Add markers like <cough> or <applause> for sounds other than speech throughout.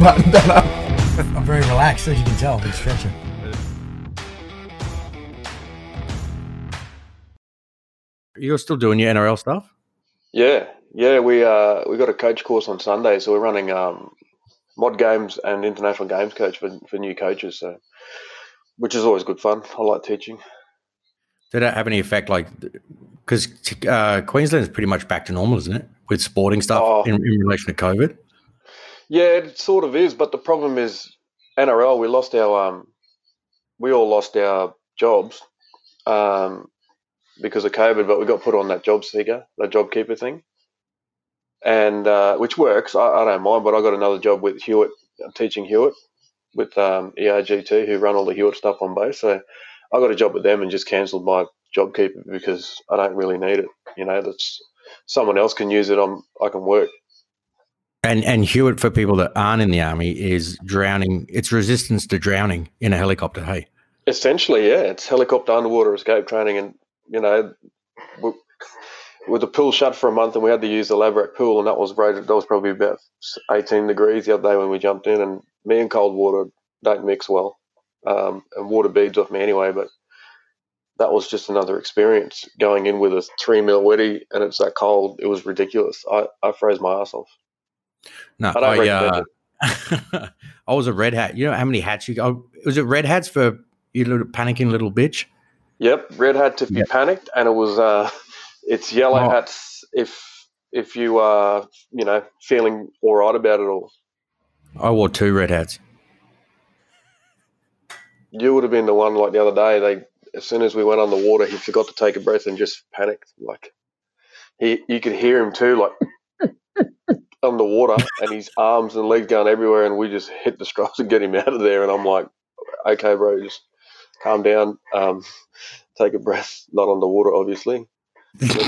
wrong <laughs> button. don't I? I'm very relaxed, as you can tell. I've been stretching. You're still doing your NRL stuff? Yeah, yeah. We uh we got a coach course on Sunday, so we're running um mod games and international games coach for for new coaches. So, which is always good fun. I like teaching. Did that have any effect? Like, because uh, Queensland is pretty much back to normal, isn't it, with sporting stuff Oh. in, in relation to COVID? Yeah, it sort of is, but the problem is NRL. We lost our um, we all lost our jobs um, because of COVID, but we got put on that job seeker, that job keeper thing, and uh, which works. I, I don't mind, but I got another job with HUET, teaching HUET with um, ERGT, who run all the HUET stuff on base. So I got a job with them and just cancelled my job keeper because I don't really need it. You know, that's someone else can use it. I'm I can work. And and HUET, for people that aren't in the army, is drowning. It's resistance to drowning in a helicopter. Hey, Essentially, yeah, it's helicopter underwater escape training, and you know, with the pool shut for a month, and we had to use the Lavarack pool, and that was rated. That was probably about eighteen degrees the other day when we jumped in, and me and cold water don't mix well, um, and water beads off me anyway. But that was just another experience going in with a three mil wetty, and it's that cold. It was ridiculous. I, I froze my ass off. No, I I, uh, <laughs> I was a red hat. You know how many hats you got? Was it red hats for you little panicking little bitch? Yep, red hat if you Yep. panicked, and it was uh, it's yellow Oh. hats if if you are you know feeling all right about it all. I wore two red hats. You would have been the one like the other day. They as soon as we went on the water, he forgot to take a breath and just panicked. Like he, you could hear him too, like underwater, and his arms and legs going everywhere, and we just hit the straps and get him out of there. And I'm like, okay, bro, just calm down, um, take a breath. Not underwater, obviously.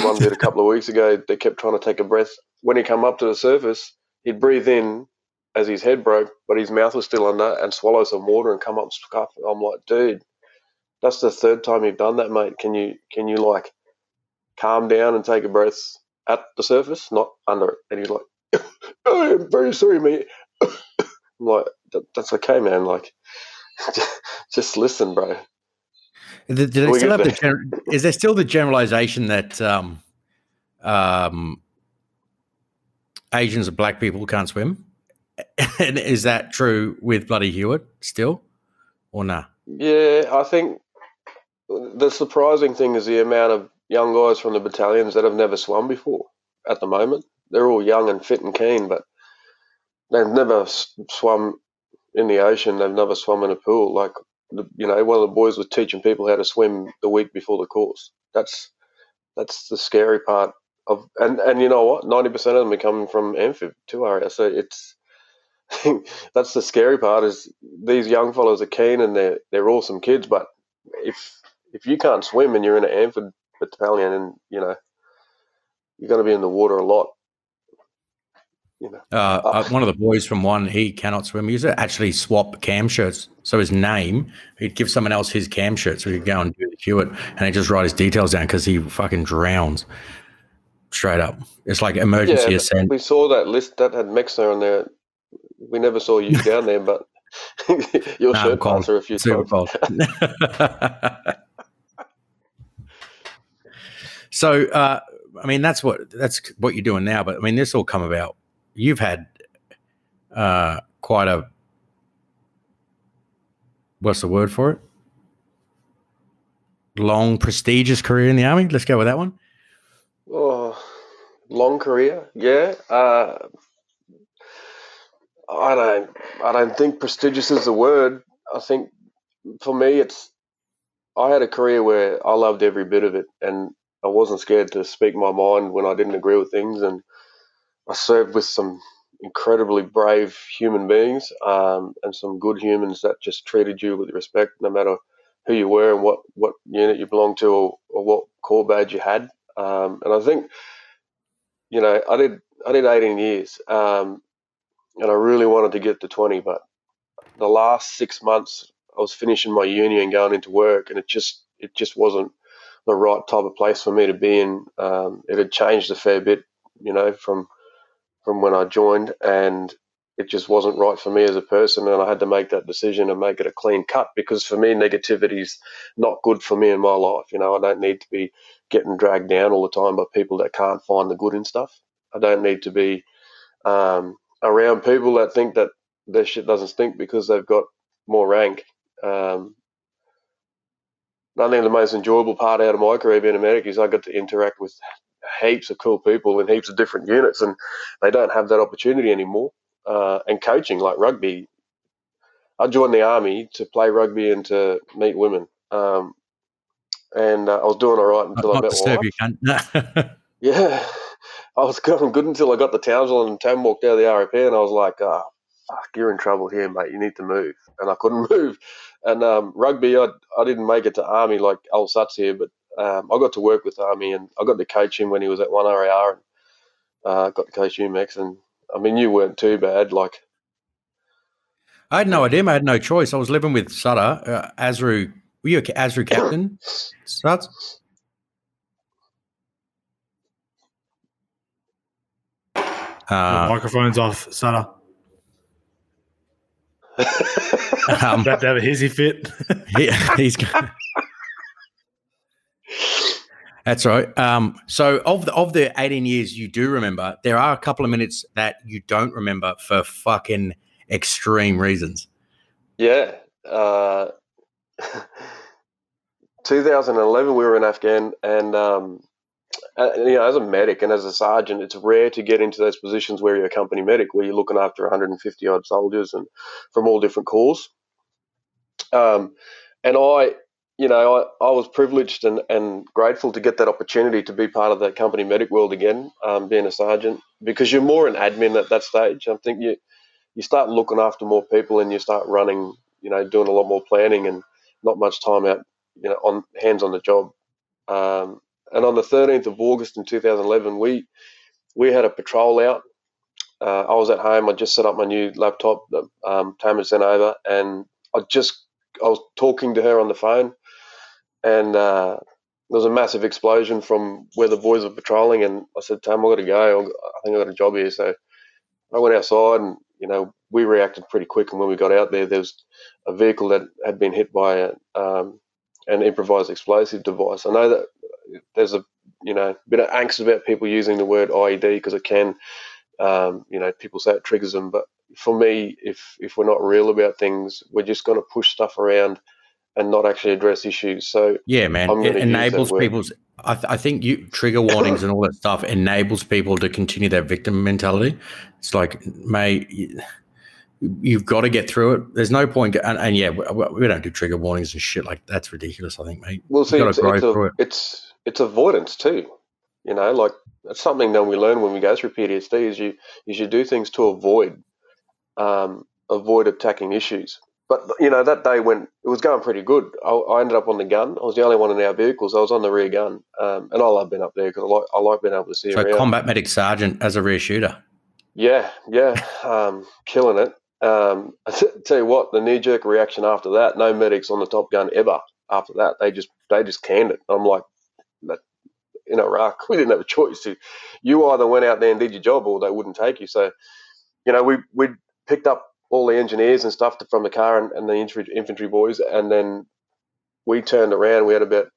One did a couple of weeks ago. They kept trying to take a breath. When he come up to the surface, he'd breathe in as his head broke, but his mouth was still under, and swallow some water and come up. I'm like, dude, that's the third time you've done that, mate. Can you can you like calm down and take a breath at the surface, not under it? And he's like, oh, I'm very sorry, mate. I'm <coughs> like, "That- that's okay, man. Like, <laughs> just listen, bro. Did, did they still have the gen- is there still the generalization that um, um, Asians and black people can't swim? <laughs> and is that true with bloody HUET still, or nah? Yeah, I think the surprising thing is the amount of young guys from the battalions that have never swum before at the moment. They're all young and fit and keen, but they've never swum in the ocean. They've never swum in a pool. Like, you know, one of the boys was teaching people how to swim the week before the course. That's that's the scary part of, and and you know what? Ninety percent of them are coming from amphib too, area. So it's <laughs> that's the scary part is these young fellows are keen and they're they're awesome kids, but if if you can't swim and you're in an amphib battalion and you know you're going to be in the water a lot, you know. Uh, uh, one of the boys from one, he cannot swim. He used to actually swap cam shirts. So his name, he'd give someone else his cam shirt so he'd go and do the HUET and he'd just write his details down because he fucking drowns straight up. It's like emergency Yeah, ascent. we saw that list that had Mexer on there. We never saw you down there, but <laughs> your Nah, shirt cold. are a few Super times. cold. <laughs> so, uh, I mean, that's what that's what you're doing now. But I mean, this all come about. You've had uh, quite a what's the word for it? Long, prestigious career in the army. Let's go with that one. Oh, long career, yeah. Uh, I don't, I don't think prestigious is the word. I think for me, it's. I had a career where I loved every bit of it, and I wasn't scared to speak my mind when I didn't agree with things, and I served with some incredibly brave human beings, um, and some good humans that just treated you with respect, no matter who you were and what what unit you belonged to or, or what corps badge you had. Um, and I think, you know, I did I did 18 years, um, and I really wanted to get to 20, but the last six months I was finishing my uni and going into work, and it just it just wasn't the right type of place for me to be in. Um, it had changed a fair bit, you know, from from when I joined, and it just wasn't right for me as a person, and I had to make that decision and make it a clean cut because for me, negativity is not good for me in my life. You know, I don't need to be getting dragged down all the time by people that can't find the good in stuff. I don't need to be um, around people that think that their shit doesn't stink because they've got more rank. Um, I think the most enjoyable part out of my career being a medic is I got to interact with heaps of cool people in heaps of different units, and they don't have that opportunity anymore. Uh, and coaching, like rugby, I joined the army to play rugby and to meet women. Um, and uh, I was doing all right until I met my wife. <laughs> yeah, I was <laughs> going good until I got the Townsville and Tam walked out of the RAP, and I was like, oh, fuck, you're in trouble here, mate. You need to move. And I couldn't <laughs> move. And um, rugby, I, I didn't make it to Army like old Suts here, but um, I got to work with Army and I got to coach him when he was at 1RAR and uh, got to coach you, Max. And I mean, you weren't too bad. Like, I had no idea. I had no choice. I was living with Sutter, uh, ASRU. Were you a ASRU captain, Suts? Uh, microphone's off, Sutter. <laughs> <laughs> um, that, that hissy fit. he, he's. <laughs> That's right. Um, so of the of the 18 years you do remember, there are a couple of minutes that you don't remember for fucking extreme reasons. Yeah. Uh, <laughs> 2011, we were in Afghan, and um, uh, you know, as a medic and as a sergeant, it's rare to get into those positions where you're a company medic, where you're looking after 150 odd soldiers and from all different corps. Um, and I, you know, I, I was privileged and, and grateful to get that opportunity to be part of that company medic world again, um, being a sergeant, because you're more an admin at that stage. I think you you start looking after more people and you start running, you know, doing a lot more planning and not much time out, you know, on hands on the job. Um, and on the 13th of August in 2011, we we had a patrol out. Uh, I was at home. I just set up my new laptop that um, Tam had sent over, and I just I was talking to her on the phone, and uh, there was a massive explosion from where the boys were patrolling. And I said, Tam, I got to go. I think I got a job here. So I went outside, and you know we reacted pretty quick. And when we got out there, there was a vehicle that had been hit by a, um, an improvised explosive device. I know that there's a you know bit of angst about people using the word IED because it can, um, you know, people say it triggers them. But for me, if if we're not real about things, we're just going to push stuff around and not actually address issues. So yeah, man, it enables people's. I, th- I, think you trigger warnings and all that stuff enables people to continue their victim mentality. It's like, mate, you've got to get through it. There's no point, and, and yeah, we, we, don't do trigger warnings and shit like that's ridiculous. I think, mate. Well, see, it's, it's, a, it. it's it's avoidance too. You know, like that's something that we learn when we go through PTSD is you you should do things to avoid um, avoid attacking issues. But you know, that day when it was going pretty good, I, I, ended up on the gun. I was the only one in our vehicles. I was on the rear gun, um, and I love being up there because I like I like being able to see. So, around. combat medic sergeant as a rear shooter. Yeah, yeah, um, killing it. Um, I <laughs> t- tell you what, the knee jerk reaction after that, no medics on the top gun ever. After that, they just they just canned it. I'm like, that in Iraq, we didn't have a choice. You either went out there and did your job, or they wouldn't take you. So, you know, we we picked up all the engineers and stuff from the car and, and the infantry, infantry boys, and then we turned around. We had about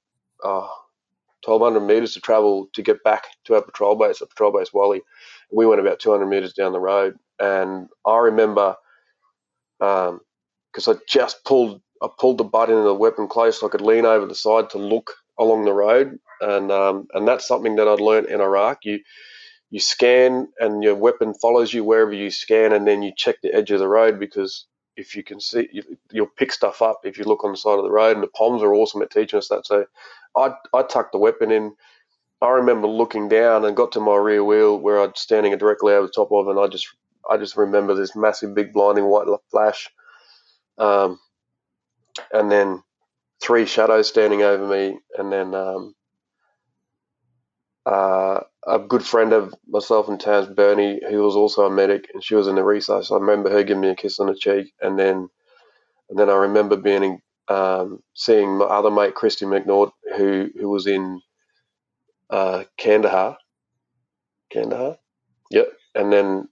uh, 1,200 meters to travel to get back to our patrol base at Patrol Base Wally. We went about 200 meters down the road, and I remember because um, I just pulled I pulled the butt into the weapon close so I could lean over the side to look along the road, and um, and that's something that I'd learned in Iraq. You you scan and your weapon follows you wherever you scan, and then you check the edge of the road because if you can see, you, will pick stuff up if you look on the side of the road. And the POMs are awesome at teaching us that. So I I tucked the weapon in. I remember looking down and got to my rear wheel where I'd standing directly over the top of, and I just I just remember this massive, big, blinding white flash, um, and then three shadows standing over me, and then um, uh, a good friend of myself and Taz, Bernie, who was also a medic, and she was in the research. So I remember her giving me a kiss on the cheek, and then and then I remember being in, um, seeing my other mate, Christy McNaught, who who was in uh, Kandahar. Kandahar, yep. And then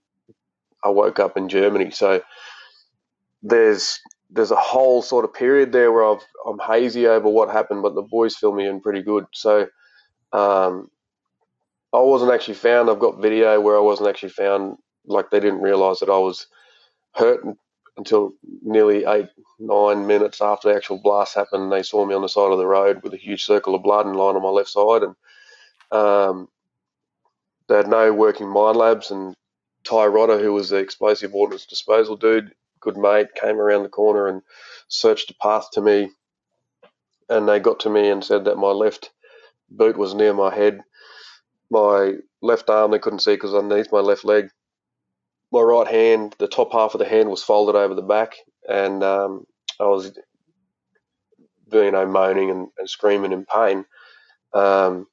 I woke up in Germany. So there's there's a whole sort of period there where I've, I'm hazy over what happened, but the boys fill me in pretty good. So um, I wasn't actually found. I've got video where I wasn't actually found. Like they didn't realise that I was hurt until nearly eight, nine minutes after the actual blast happened. They saw me on the side of the road with a huge circle of blood and line on my left side, and um, they had no working Minelabs. And Ty Rodder, who was the explosive ordnance disposal dude, good mate, came around the corner and searched a path to me. And they got to me and said that my left boot was near my head. My left arm they couldn't see because underneath my left leg. My right hand, the top half of the hand was folded over the back, and um, I was, you know, moaning and, and screaming in pain. Um,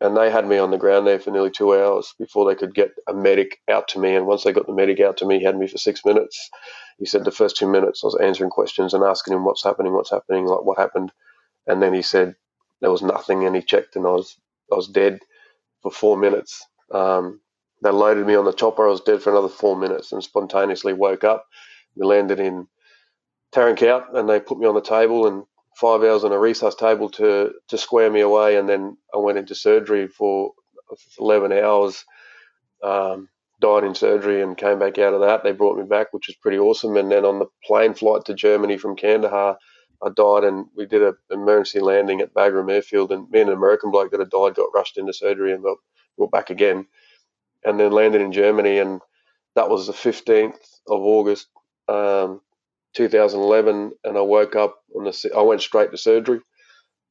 and they had me on the ground there for nearly two hours before they could get a medic out to me. And once they got the medic out to me, he had me for six minutes. He said the first two minutes I was answering questions and asking him what's happening, what's happening, like what happened. And then he said there was nothing, and he checked, and I was I was dead for four minutes. Um, they loaded me on the chopper. I was dead for another four minutes, and spontaneously woke up. We landed in Tarin Kowt, and they put me on the table and five hours on a resus table to to square me away, and then I went into surgery for eleven hours. Um, died in surgery and came back out of that. They brought me back, which was pretty awesome. And then on the plane flight to Germany from Kandahar, I died, and we did an emergency landing at Bagram Airfield. And me and an American bloke that had died got rushed into surgery and got brought back again, and then landed in Germany. And that was the 15th of August. Um, 2011, and I woke up on the. I went straight to surgery.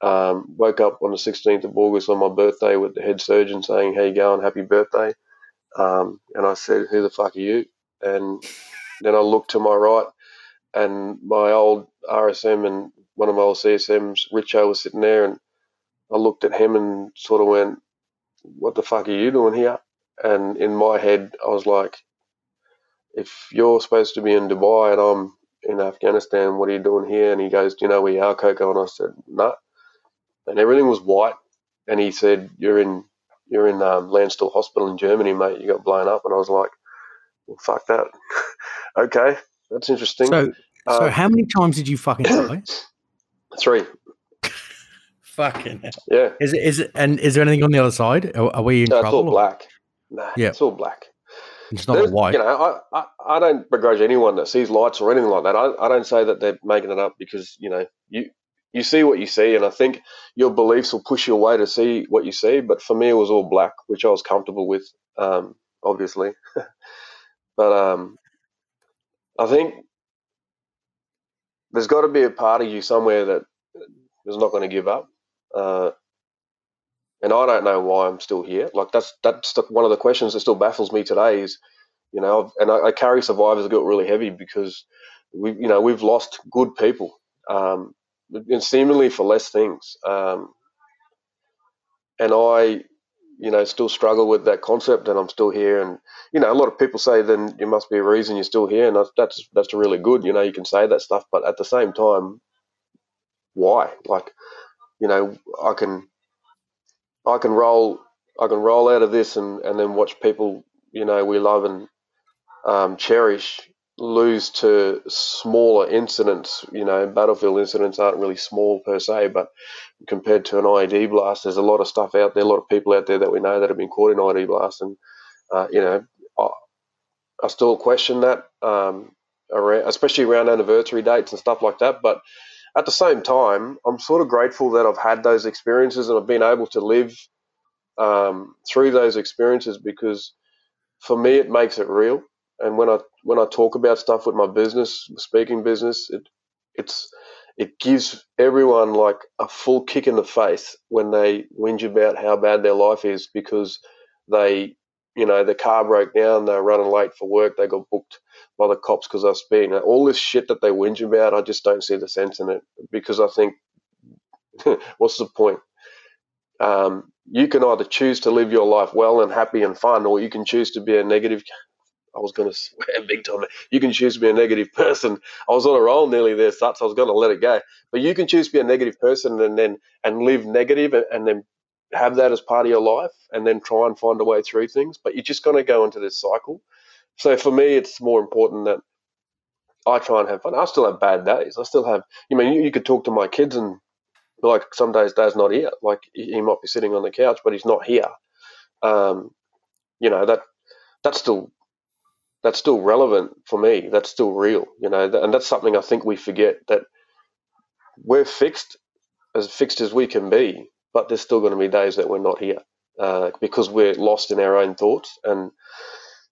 Um, woke up on the 16th of August on my birthday with the head surgeon saying, "How you going? Happy birthday!" Um, and I said, "Who the fuck are you?" And then I looked to my right, and my old RSM and one of my old CSMs, Richo, was sitting there, and I looked at him and sort of went, "What the fuck are you doing here?" And in my head, I was like, "If you're supposed to be in Dubai and I'm in Afghanistan, what are you doing here? And he goes, do you know you are, Coco? And I said, no. Nah. And everything was white. And he said, you're in you're in um, Landstuhl Hospital in Germany, mate. You got blown up. And I was like, well, fuck that. <laughs> okay, that's interesting. So, uh, so how many times did you fucking <coughs> die? Three. <laughs> fucking hell. Yeah. Is it, is it, and is there anything on the other side? Are, are we in no, trouble? It's all black. Nah, yeah. it's all black. It's not There's, white. You know, I, I, I, don't begrudge anyone that sees lights or anything like that. I, I don't say that they're making it up because, you know, you you see what you see, and I think your beliefs will push you away to see what you see. But for me, it was all black, which I was comfortable with, um, obviously. <laughs> but um, I think there's got to be a part of you somewhere that is not going to give up. Uh, and I don't know why I'm still here. Like that's that's the, one of the questions that still baffles me today. Is you know, and I, I carry survivors guilt really heavy because we, you know, we've lost good people, um, and seemingly for less things. Um, and I, you know, still struggle with that concept, and I'm still here. And you know, a lot of people say then there must be a reason you're still here, and that's that's really good. You know, you can say that stuff, but at the same time, why? Like, you know, I can I can roll I can roll out of this and, and then watch people you know we love and um, cherish lose to smaller incidents. You know, battlefield incidents aren't really small per se, but compared to an IED blast, there's a lot of stuff out there, a lot of people out there that we know that have been caught in IED blasts, and uh, you know, I, I, still question that, um, around, especially around anniversary dates and stuff like that. But at the same time, I'm sort of grateful that I've had those experiences and I've been able to live um, through those experiences because for me it makes it real. And when I when I talk about stuff with my business, speaking business, it it's it gives everyone like a full kick in the face when they whinge about how bad their life is because they you know, the car broke down, they're running late for work, they got booked by the cops because they're speeding. All this shit that they whinge about, I just don't see the sense in it because I think, <laughs> what's the point? Um, you can either choose to live your life well and happy and fun, or you can choose to be a negative. I was going <laughs> to swear big time. You can choose to be a negative person. I was on a roll nearly there, so I was going to let it go. But you can choose to be a negative person and then and live negative and then have that as part of your life and then try and find a way through things. But you're just going to go into this cycle So for me, it's more important that I try and have fun. I still have bad days. I still have. You mean you, you could talk to my kids and like some days Dad's not here. Like he might be sitting on the couch, but he's not here. Um, you know that that's still that's still relevant for me. That's still real. You know, and that's something I think we forget that we're fixed as fixed as we can be, but there's still going to be days that we're not here uh, because we're lost in our own thoughts. And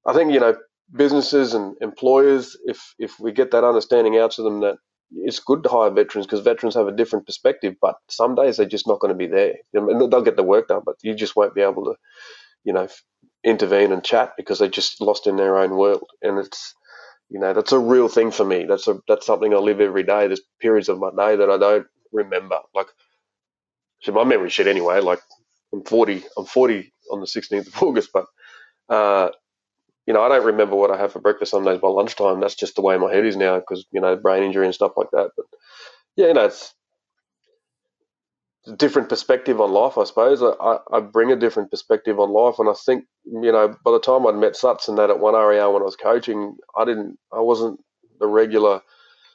I think you know businesses and employers, if if we get that understanding out to them that it's good to hire veterans because veterans have a different perspective, but some days they're just not going to be there. they'll get the work done, but you just won't be able to, you know, intervene and chat because they're just lost in their own world. And it's, you know, that's a real thing for me. That's a that's something I live every day. There's periods of my day that I don't remember. Like, my memory shit anyway. Like, I'm 40. I'm 40 on the 16th of <laughs> August, but uh, you know, I don't remember what I have for breakfast some days by lunchtime. That's just the way my head is now because, you know, brain injury and stuff like that. But yeah, you know, it's different perspective on life, I suppose. I, I bring a different perspective on life. And I think, you know, by the time I'd met Suts and that at 1RAR when I was coaching, I didn't, I wasn't the regular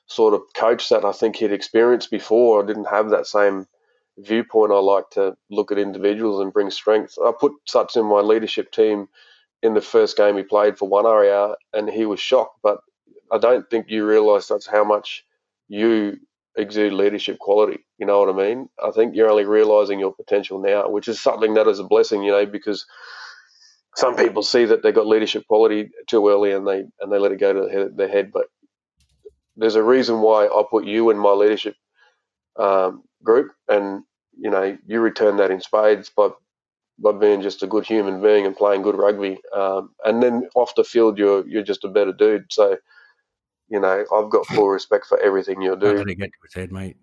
sort of coach that I think he'd experienced before. I didn't have that same viewpoint. I like to look at individuals and bring strength. I put Suts in my leadership team in the first game he played for 1RAR, and he was shocked. But I don't think you realise that's how much you exude leadership quality. You know what I mean? I think you're only realising your potential now, which is something that is a blessing, you know, because some people see that they've got leadership quality too early and they and they let it go to their head. But there's a reason why I put you in my leadership um, group, and you know you return that in spades by by being just a good human being and playing good rugby. Um, and then off the field, you're you're just a better dude. So, you know, I've got full respect for everything you do. Not get to his head, mate.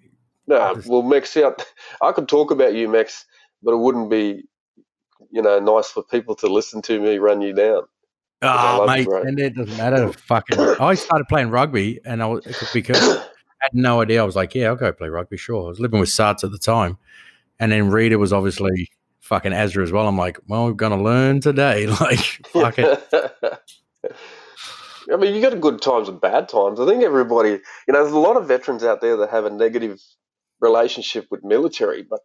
No, just... well, Max, out. I could talk about you, Max, but it wouldn't be, you know, nice for people to listen to me run you down. Oh, mate, you, and it doesn't matter. Fucking, I <coughs> started playing rugby, and I was because I had no idea. I was like, yeah, I'll go play rugby. Sure, I was living with Sarts at the time, and then Rita was obviously fucking Ezra as well. I'm like, well, we're gonna learn today. <laughs> Like, fuck it. <laughs> I mean, you got good times and bad times. I think everybody, you know, there's a lot of veterans out there that have a negative relationship with military, but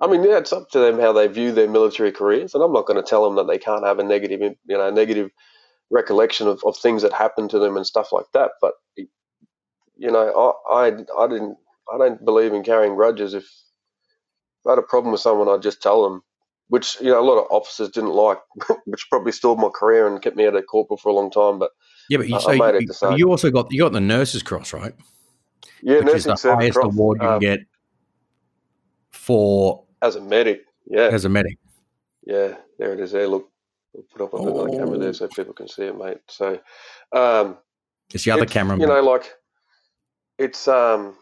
I mean, yeah, it's up to them how they view their military careers, and I'm not going to tell them that they can't have a negative, you know, negative recollection of, of things that happened to them and stuff like that. But you know, I, I, I didn't, I don't believe in carrying grudges. If I had a problem with someone, I'd just tell them, which you know a lot of officers didn't like, <laughs> which probably stalled my career and kept me out of corporal for a long time. But yeah, but you, so you, you, also got you got the nurses cross, right? Yeah, which nursing is the highest cross. award you um, get for as a medic. Yeah, as a medic. Yeah, there it is. There, look, we'll put up on oh. the camera there so people can see it, mate. So, um, it's the other camera. You know, like it's um,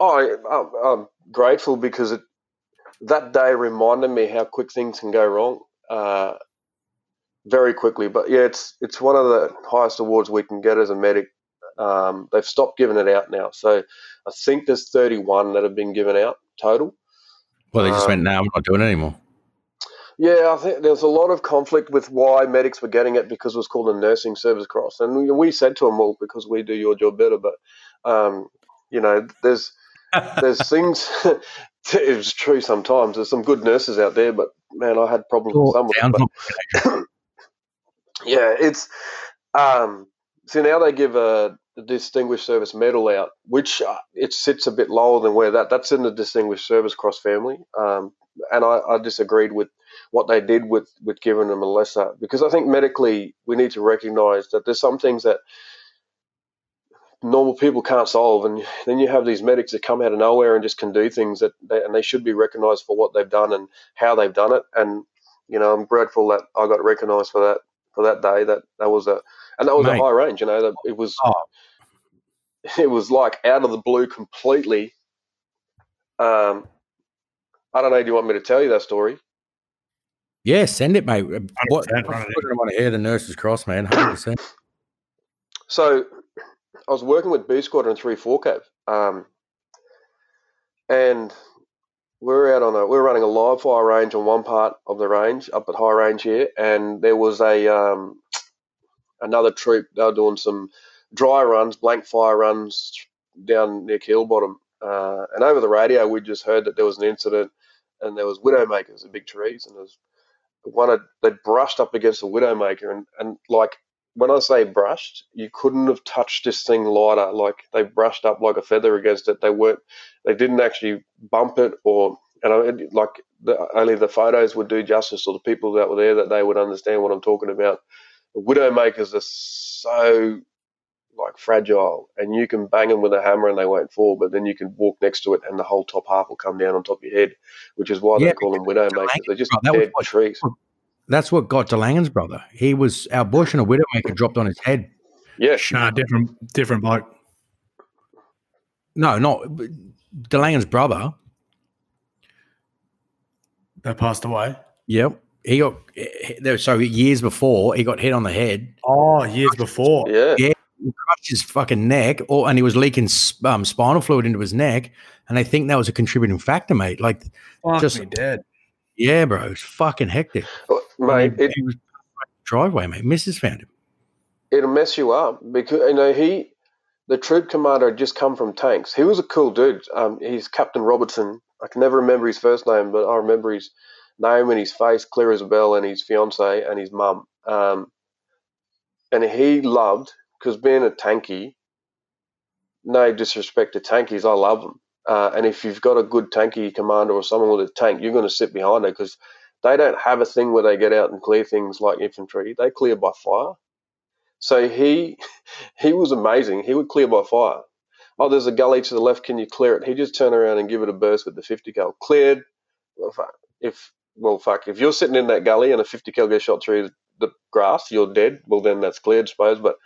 I I'm grateful because it that day reminded me how quick things can go wrong uh, very quickly. But yeah, it's it's one of the highest awards we can get as a medic. Um, they've stopped giving it out now, so I think there's 31 that have been given out total. Well, they just um, went, "Now I'm not doing it anymore." Yeah, I think there's a lot of conflict with why medics were getting it because it was called a nursing service cross, and we, we said to them, "Well, because we do your job better." But um, you know, there's there's things <laughs> it was true sometimes. There's some good nurses out there, but man, I had problems with some of them. <coughs> Yeah, it's um, so now they give a, a, distinguished service medal out, which uh, it sits a bit lower than where that that's in the distinguished service cross family. Um, and I, I, disagreed with what they did with with giving them a lesser because I think medically we need to recognise that there's some things that normal people can't solve. And then you have these medics that come out of nowhere and just can do things that, they, and they should be recognised for what they've done and how they've done it. And you know, I'm grateful that I got recognised for that for that day. That that was a and that was Mate. a high range. You know, that it was oh. <laughs> it was like out of the blue completely. Um, I don't know. Do you want me to tell you that story? Yeah, send it, mate. What, I want to hear the nurses cross, man. 100%. So I was working with B Squadron Three Four Cav, um, and we are out on a we are running a live fire range on one part of the range up at high range here, and there was a um, another troop. They were doing some dry runs, blank fire runs down near Keelbottom. Uh, and over the radio, we just heard that there was an incident and there was widowmakers in big trees, and there was one of, they brushed up against a widowmaker, and, and like when I say brushed, you couldn't have touched this thing lighter. Like they brushed up like a feather against it. They weren't, they didn't actually bump it or, and I, like the, only the photos would do justice, or the people that were there that they would understand what I'm talking about. The widowmakers are so like fragile, and you can bang them with a hammer and they won't fall, but then you can walk next to it and the whole top half will come down on top of your head, which is why yeah, they call them widowmakers. They're just dead trees. That's what got DeLangen's brother. He was our bush and a widowmaker dropped on his head. Yeah, nah, different, different bloke. No, not DeLangen's brother. That passed away. Yep. He got there. so years before he got hit on the head. Oh, years before. Yeah. Yeah he crushed his fucking neck, or and he was leaking um, spinal fluid into his neck, and I think that was a contributing factor, mate. Like, Fuck just me dead. Yeah, bro, it's fucking hectic, well, mate. it, he was driveway, mate. Mrs. found him. It'll mess you up because you know he, the troop commander, had just come from tanks. He was a cool dude. Um, he's Captain Robertson. I can never remember his first name, but I remember his name and his face clear as a bell, and his fiance and his mum. Um, and he loved because being a tanky, no disrespect to tankies, I love them. Uh, and if you've got a good tanky commander or someone with a tank, you're going to sit behind it because they don't have a thing where they get out and clear things like infantry. They clear by fire. So he <laughs> he was amazing. He would clear by fire. Oh, there's a gully to the left. Can you clear it? He just turn around and give it a burst with the 50 cal. Cleared. Well, fuck. If well, fuck. If you're sitting in that gully and a 50 cal gets shot through the grass, you're dead. Well, then that's cleared, I suppose. But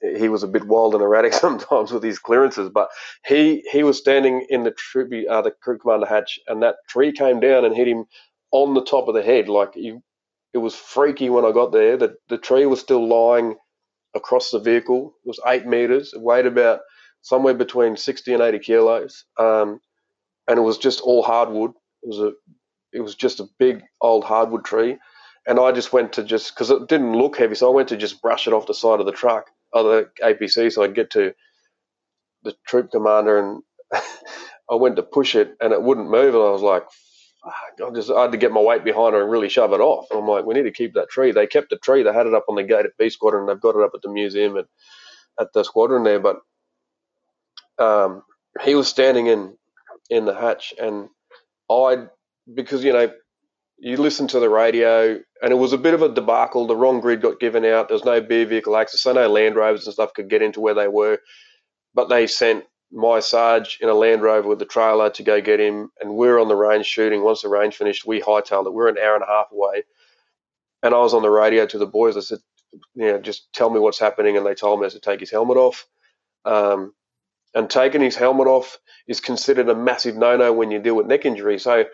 he was a bit wild and erratic <laughs> sometimes with his clearances, but he he was standing in the tribute, uh, the crew commander hatch, and that tree came down and hit him on the top of the head. Like he, it was freaky when I got there. The the tree was still lying across the vehicle. It was eight meters. It weighed about somewhere between sixty and eighty kilos, um, and it was just all hardwood. It was a it was just a big old hardwood tree. And I just went to just because it didn't look heavy, so I went to just brush it off the side of the truck other APC, so I'd get to the troop commander and <laughs> I went to push it and it wouldn't move, and I was like, I just I had to get my weight behind her and really shove it off. And I'm like, we need to keep that tree. They kept the tree. They had it up on the gate at B Squadron. And they've got it up at the museum and at the squadron there. But um, he was standing in in the hatch, and I because you know you listen to the radio, and it was a bit of a debacle. The wrong grid got given out. There was no B vehicle access, so no Land Rovers and stuff could get into where they were. But they sent my Sarge in a Land Rover with the trailer to go get him, and we are on the range shooting. Once the range finished, we hightailed it. We we're an hour and a half away, and I was on the radio to the boys. I said, "You know, just tell me what's happening," and they told me I to take his helmet off. Um, and taking his helmet off is considered a massive no-no when you deal with neck injury. So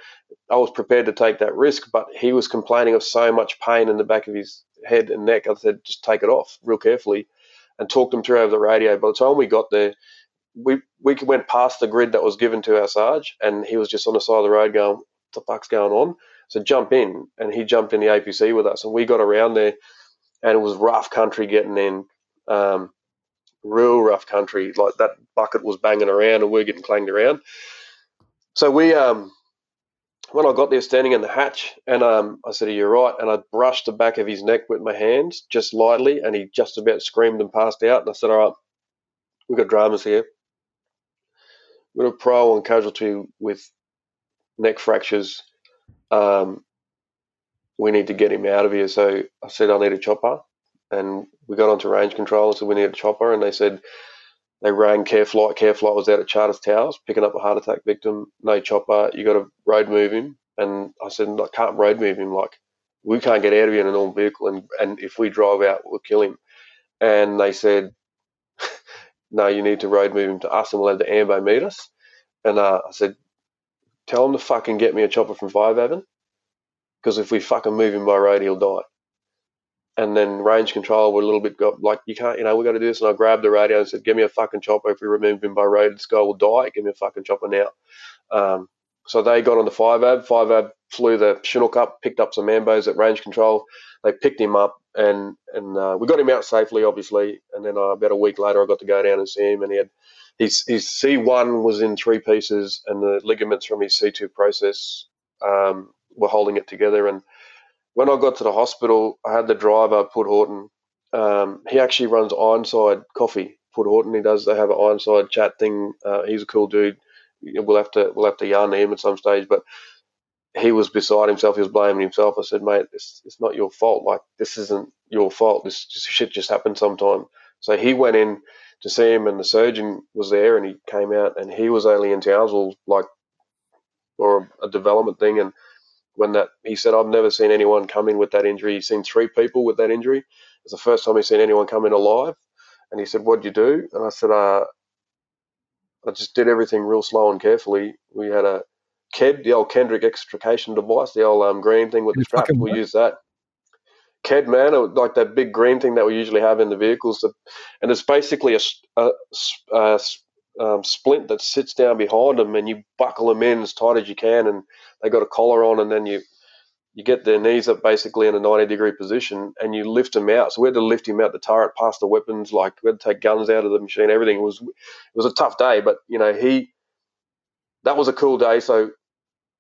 I was prepared to take that risk, but he was complaining of so much pain in the back of his head and neck. I said, just take it off real carefully, and talked him through over the radio. By the time we got there, we we went past the grid that was given to our Sarge, and he was just on the side of the road going, "What the fuck's going on?" So jump in, and he jumped in the APC with us, and we got around there, and it was rough country getting in. Um, real rough country. Like that bucket was banging around and we are getting clanged around. So we, um, when I got there standing in the hatch, and um, I said, Are you right? And I brushed the back of his neck with my hands just lightly, and he just about screamed and passed out. And I said, All right, we've got dramas here. We've got pro and casualty with neck fractures. Um, we need to get him out of here. So I said, I need a chopper and we got onto range control and said we need a chopper, and they said they rang Care Flight. Care Flight was out at Charters Towers picking up a heart attack victim. No chopper. You got to road move him. And I said, I can't road move him. Like we can't get out of here in a normal vehicle, and and if we drive out, we'll kill him. And they said, No, you need to road move him to us, and we'll have the ambo meet us. And uh, I said, Tell him to fucking get me a chopper from Five because if we fucking move him by road, he'll die and then range control were a little bit got, like you can't, you know, we got to do this. And I grabbed the radio and said, "Give me a fucking chopper. If we remove him by road, this guy will die. Give me a fucking chopper now." Um, so they got on the five ab. Five ab flew the Chinook up, picked up some Mambos at range control. They picked him up, and and uh, we got him out safely, obviously. And then uh, about a week later, I got to go down and see him, and he had his his C1 was in three pieces, and the ligaments from his C2 process um, were holding it together. And when I got to the hospital, I had the driver, Put Horton. Um, he actually runs Ironside Coffee. Put Horton, he does. They have an Ironside chat thing. Uh, he's a cool dude. We'll have to we'll have to yarn him at some stage, but he was beside himself. He was blaming himself. I said, mate, it's, it's not your fault. Like, this isn't your fault. This just, shit just happened sometime. So he went in to see him, and the surgeon was there, and he came out, and he was only in Townsville, like, or a development thing. And when that, he said, I've never seen anyone come in with that injury. He's seen three people with that injury. It's the first time he's seen anyone come in alive. And he said, What'd you do? And I said, uh, I just did everything real slow and carefully. We had a KED, the old Kendrick extrication device, the old um, green thing with the strap. We use that. KED, man, like that big green thing that we usually have in the vehicles, and it's basically a, a, a um, splint that sits down behind them, and you buckle them in as tight as you can, and they got a collar on, and then you you get their knees up basically in a 90 degree position, and you lift them out. So we had to lift him out the turret, past the weapons, like we had to take guns out of the machine. Everything it was it was a tough day, but you know he that was a cool day. So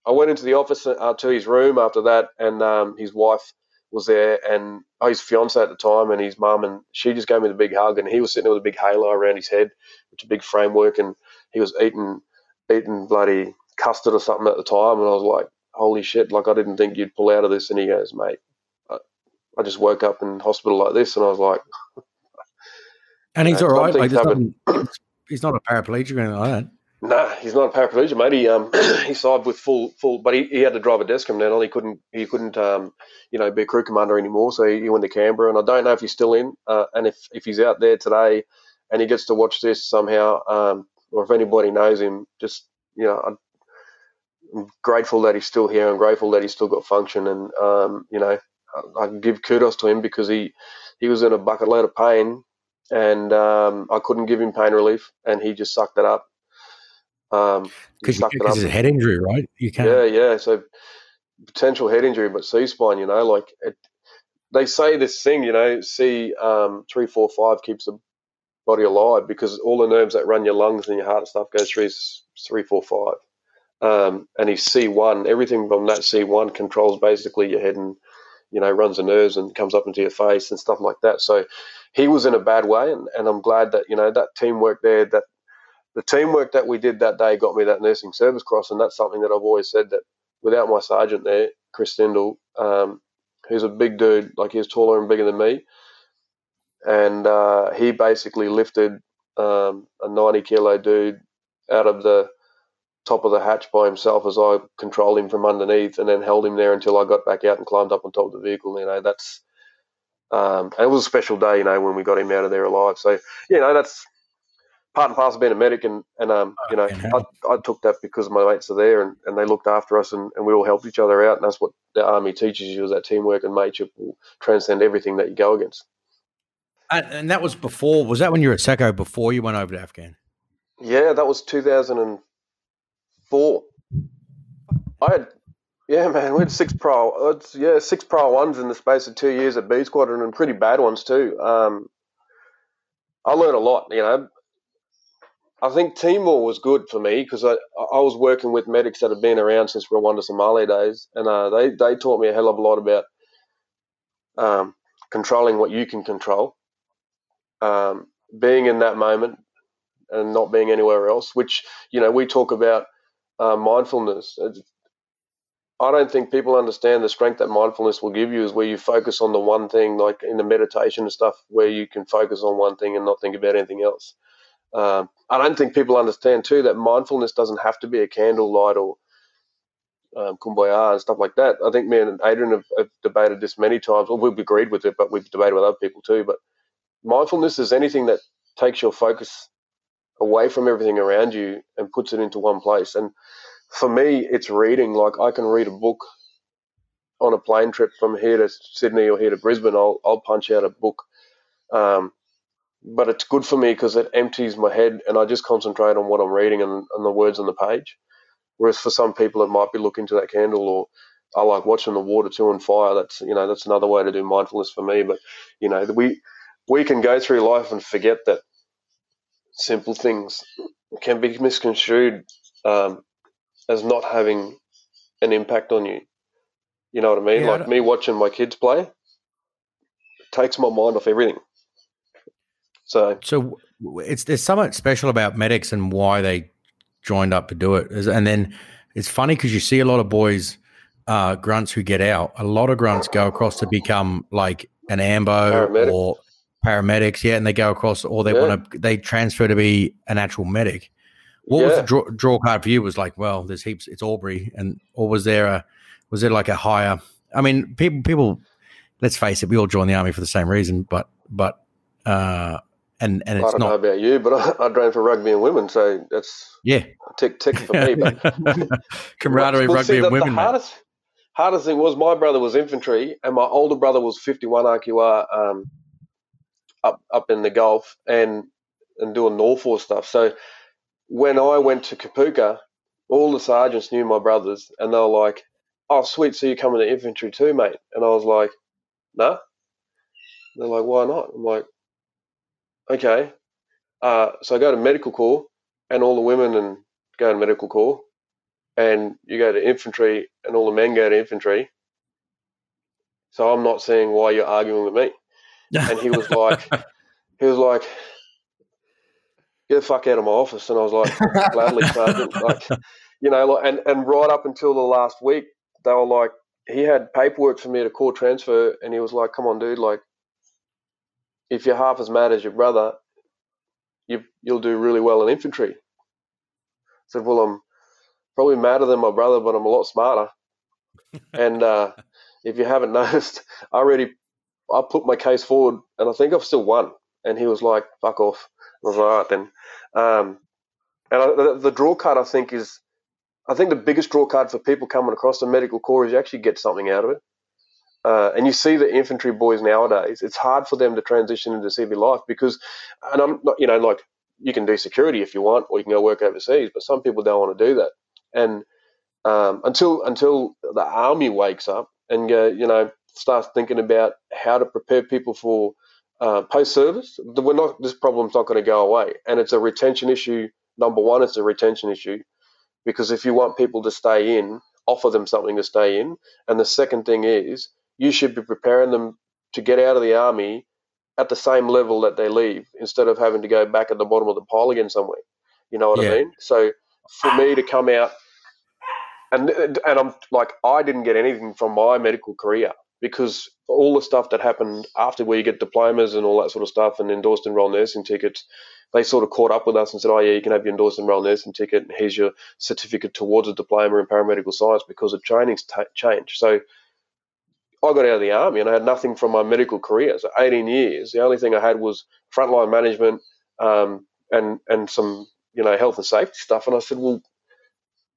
I went into the office uh, to his room after that, and um, his wife was there, and oh, his fiance at the time, and his mum, and she just gave me the big hug, and he was sitting there with a big halo around his head, which a big framework, and he was eating eating bloody custard or something at the time, and I was like, holy shit, like I didn't think you'd pull out of this, and he goes, mate, I, I just woke up in hospital like this, and I was like, and he's <laughs> all right, like, <coughs> he's not a paraplegic or anything like that. No, he's not a paraplegic, mate. He um <coughs> he signed with full full, but he, he had to drive a desk then. He couldn't he couldn't um you know be a crew commander anymore. So he, he went to Canberra, and I don't know if he's still in, uh, and if if he's out there today, and he gets to watch this somehow, um, or if anybody knows him, just you know, I'm grateful that he's still here. I'm grateful that he's still got function, and um you know, I, I give kudos to him because he he was in a bucket load of pain, and um I couldn't give him pain relief, and he just sucked it up um, because it's a head injury, right? You can't. Yeah, yeah. So potential head injury, but C spine, you know, like it, they say this thing, you know, C um, three, four, five keeps the body alive because all the nerves that run your lungs and your heart and stuff goes through three, four, five. Um, and he's C1. Everything from that C1 controls basically your head and you know runs the nerves and comes up into your face and stuff like that. So he was in a bad way, and, and I'm glad that you know that teamwork there that the teamwork that we did that day got me that nursing service cross, and that's something that I've always said that without my sergeant there, Chris Stindle, um, who's a big dude, like he's taller and bigger than me, and uh, he basically lifted um, a 90 kilo dude out of the top of the hatch by himself as I controlled him from underneath and then held him there until I got back out and climbed up on top of the vehicle. You know, that's um, it was a special day, you know, when we got him out of there alive. So, you know, that's part and parcel of being a medic, and and um, you know, I, I, took that because my mates are there, and, and they looked after us, and, and we all helped each other out, and that's what the army teaches you: is that teamwork and mateship will transcend everything that you go against. And, and that was before. Was that when you were at SACO before you went over to Afghan? Yeah, that was two thousand and four. I had, yeah, man, we had six pro, yeah, six pro ones in the space of two years at B Squadron, and pretty bad ones too. Um, I learned a lot, you know. I think Timor was good for me because I, I was working with medics that had been around since Rwanda Somalia days, and uh, they they taught me a hell of a lot about um, controlling what you can control, um, being in that moment, and not being anywhere else. Which you know we talk about uh, mindfulness. I don't think people understand the strength that mindfulness will give you is where you focus on the one thing, like in the meditation and stuff, where you can focus on one thing and not think about anything else. Um, I don't think people understand too that mindfulness doesn't have to be a candlelight or um, kumbaya and stuff like that. I think me and Adrian have, have, debated this many times. Well, we've agreed with it, but we've debated with other people too. But mindfulness is anything that takes your focus away from everything around you and puts it into one place. And for me, it's reading. Like I can read a book on a plane trip from here to Sydney or here to Brisbane. I'll I'll punch out a book um, but it's good for me because it empties my head and I just concentrate on what I'm reading and, and, the words on the page. Whereas for some people, it might be looking to that candle or I like watching the water too and fire. That's you know that's another way to do mindfulness for me. But you know we we can go through life and forget that simple things can be misconstrued um, as not having an impact on you. You know what I mean? Yeah, like don't- me watching my kids play takes my mind off everything. So So it's there's something special about medics and why they joined up to do it. And then it's funny because you see a lot of boys, uh, grunts who get out. A lot of grunts go across to become like an ambo Paramedic. or paramedics. Yeah, and they go across, or they Yeah. want to they transfer to be an actual medic. What was the draw, draw card for you? Was like, well, there's heaps. It's Aubrey, and or was there a was there like a higher? I mean, people people. Let's face it, we all join the army for the same reason, but but uh, and and I it's don't know about you, but I, I for rugby and women, so that's yeah tick tick for me. But <laughs> camaraderie, Well, rugby, see, and the, women. The mate. hardest, hardest thing was my brother was infantry, and my older brother was 51 RQR um, up up in the Gulf and and doing NORFORCE stuff. So when I went to Kapooka, all the sergeants knew my brothers, and they were like, "Oh, sweet, so you coming to infantry too, mate?" And I was like, "No." They're like, "Why not?" I'm like, "Okay." Uh, so I go to medical corps, and all the women and go to medical corps and you go to infantry and all the men go to infantry. So I'm not seeing why you're arguing with me. <laughs> And he was like, he was like, get the fuck out of my office. And I was like, <laughs> gladly, sergeant. Like, you know, like, and, and right up until the last week, they were like, he had paperwork for me to call transfer. And he was like, come on, dude, like, if you're half as mad as your brother, you, you'll do really well in infantry. I said, well, I'm probably madder than my brother, but I'm a lot smarter. <laughs> and uh, if you haven't noticed, I already I put my case forward, and I think I've still won. And he was like, "Fuck off." I was like, "All right then." Um, and I, the, the draw card, I think, is I think the biggest draw card for people coming across the medical corps is you actually get something out of it. Uh, and you see the infantry boys nowadays; it's hard for them to transition into civil life because, and I'm not, you know, like you can do security if you want, or you can go work overseas, but some people don't want to do that. And um, until until the army wakes up and go, you know, starts thinking about how to prepare people for uh, post service, we're not. This problem's not going to go away, and it's a retention issue. Number one, it's a retention issue because if you want people to stay in, offer them something to stay in. And the second thing is, you should be preparing them to get out of the army at the same level that they leave, instead of having to go back at the bottom of the pile again somewhere. You know what Yeah. I mean? So for me to come out and and I'm like I didn't get anything from my medical career because all the stuff that happened after where you get diplomas and all that sort of stuff and endorsed enrolled nursing tickets, they sort of caught up with us and said, "Oh yeah, you can have your endorsed enrolled nursing ticket, and here's your certificate towards a diploma in paramedical science because of training's ta changed." So I got out of the army and I had nothing from my medical career. So 18 years, the only thing I had was frontline management um, and and some you know health and safety stuff. And I said, well,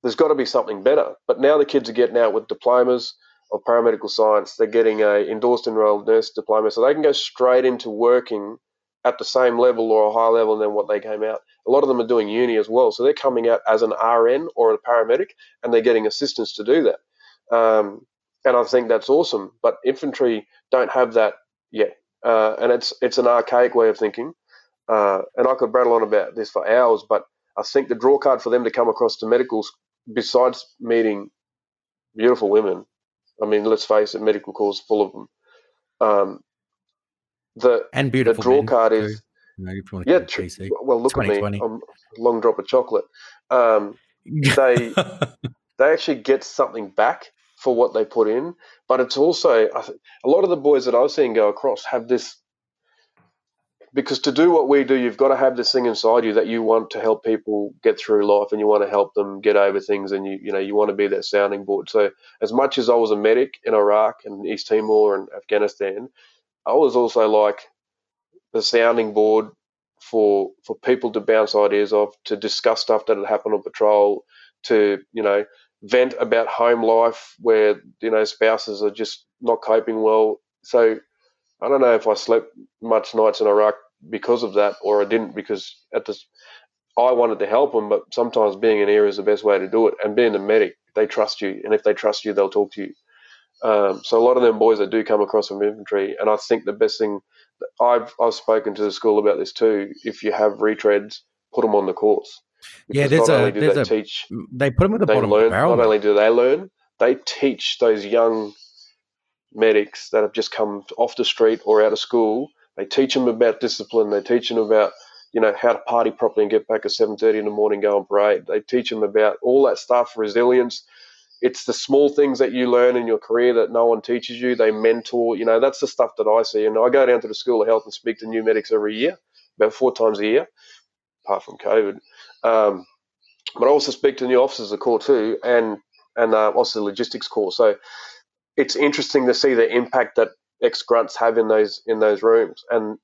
there's got to be something better. But now the kids are getting out with diplomas of paramedical science. They're getting a endorsed enrolled nurse diploma, so they can go straight into working at the same level or a higher level than what they came out. A lot of them are doing uni as well, so they're coming out as an RN or a paramedic, and they're getting assistance to do that. Um, and I think that's awesome. But infantry don't have that yet, uh, and it's it's an archaic way of thinking. Uh, and I could rattle on about this for hours, but I think the draw card for them to come across to medicals, besides meeting beautiful women, I mean, let's face it, medical corps full of them. Um, the and the draw men, card is You know, if you yeah. Tr- well, look at me, I'm a long drop of chocolate. Um, they <laughs> they actually get something back for what they put in, but it's also I th- a lot of the boys that I've seen go across have this because to do what we do, you've got to have this thing inside you that you want to help people get through life and you want to help them get over things and you you know you want to be that sounding board. So as much as I was a medic in Iraq and East Timor and Afghanistan, I was also like the sounding board for for people to bounce ideas off, to discuss stuff that had happened on patrol, to you know vent about home life where you know spouses are just not coping well. So I don't know if I slept much nights in Iraq because of that, or I didn't because at this I wanted to help them, but sometimes being in here is the best way to do it. And being a medic, they trust you, and if they trust you, they'll talk to you. Um, so a lot of them boys that do come across from infantry, and I think the best thing I've I've spoken to the school about this too. If you have retreads, put them on the course. Yeah, there's not a only do there's they a teach they put them at the they bottom learn. of the barrel. Not only do they learn, they teach those young medics that have just come off the street or out of school. They teach them about discipline. They teach them about you know how to party properly and get back at seven thirty in the morning, go on parade. They teach them about all that stuff, resilience. It's the small things that you learn in your career that no one teaches you. They mentor. You know that's the stuff that I see. And I go down to the School of Health and speak to new medics every year, about four times a year, apart from COVID. Um, but I also speak to new officers of Corps too, and and uh, also the logistics Corps. So it's interesting to see the impact that ex grunts have in those in those rooms, and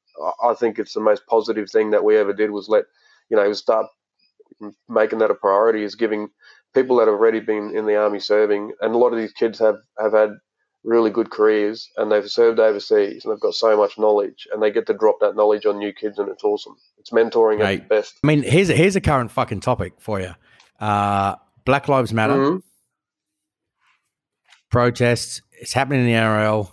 I- think it's the most positive thing that we ever did was let you know start making that a priority is giving people that have already been in the army serving, and a lot of these kids have have had really good careers and they've served overseas and they've got so much knowledge and they get to drop that knowledge on new kids and it's awesome. It's mentoring at Mate, its best. I mean, here's here's a current fucking topic for you. Uh, Black Lives Matter Mhm. Protests. It's happening in the NRL.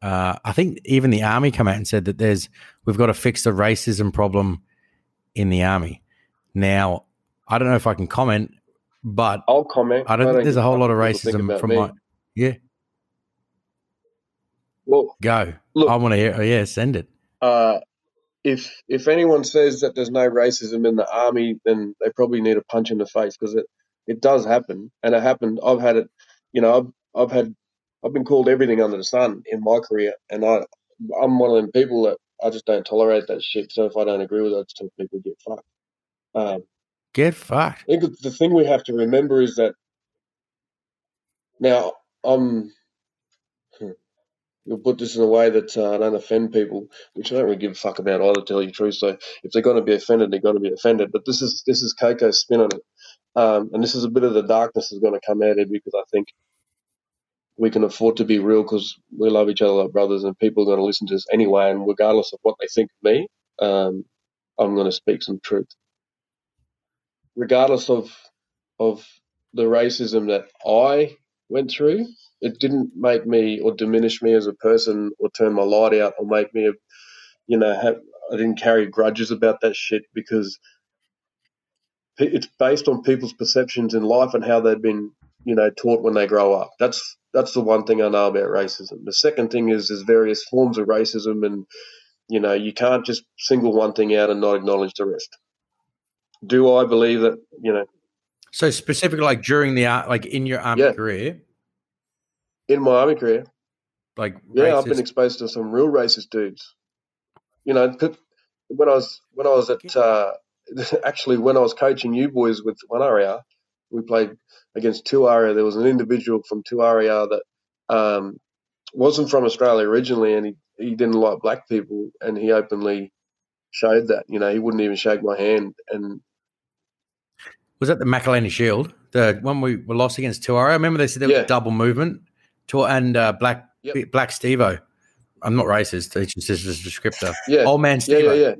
Uh, I think even the army come out and said that there's we've got to fix the racism problem in the army. Now, I don't know if I can comment, but I'll comment. I don't think there's a whole lot of what people think racism from me. my yeah. Well, Go. Look- I want to hear. Oh, yeah, send it. uh, if if anyone says that there's no racism in the army, then they probably need a punch in the face because it it does happen, and it happened. I've had it. You know, I've had I've been called everything under the sun in my career, and I I'm one of them people that I just don't tolerate that shit. So if I don't agree with it, I just tell people get fucked. Um, Get fucked. I think the thing we have to remember is that now I'm. hmm, You'll put this in a way that uh, I don't offend people, which I don't really give a fuck about either, to tell you the truth. So if they're going to be offended, they're going to be offended. But this is this is Coco's spin on it, um, and this is a bit of the darkness that's going to come out of it because I think we can afford to be real because we love each other like brothers, and people are going to listen to us anyway. And regardless of what they think of me, um, I'm going to speak some truth regardless of of the racism that I went through, it didn't make me or diminish me as a person or turn my light out or make me you know have I didn't carry grudges about that shit because it's based on people's perceptions in life and how they've been you know taught when they grow up. That's that's the one thing I know about racism. The second thing is there's various forms of racism and you know you can't just single one thing out and not acknowledge the rest. Do I believe that you know So specifically, like during the ar- like in your army Yeah. career, in my army career, like yeah, I've been exposed to some real racist dudes. You know, when I was when I was at uh, <laughs> actually when I was coaching you boys with one area, we played against Tuaria. There was an individual from Tuaria that um, wasn't from Australia originally, and he, he didn't like black people, and he openly showed that. You know, he wouldn't even shake my hand, and was that the Macaroni Shield, the one we were lost against Tuara. I remember they said there was Yeah. a double movement. To and uh, Black Yep. Black Stevo. I'm not racist. It's just, a descriptor. yeah, Old man yeah, Stevo. yeah, yeah,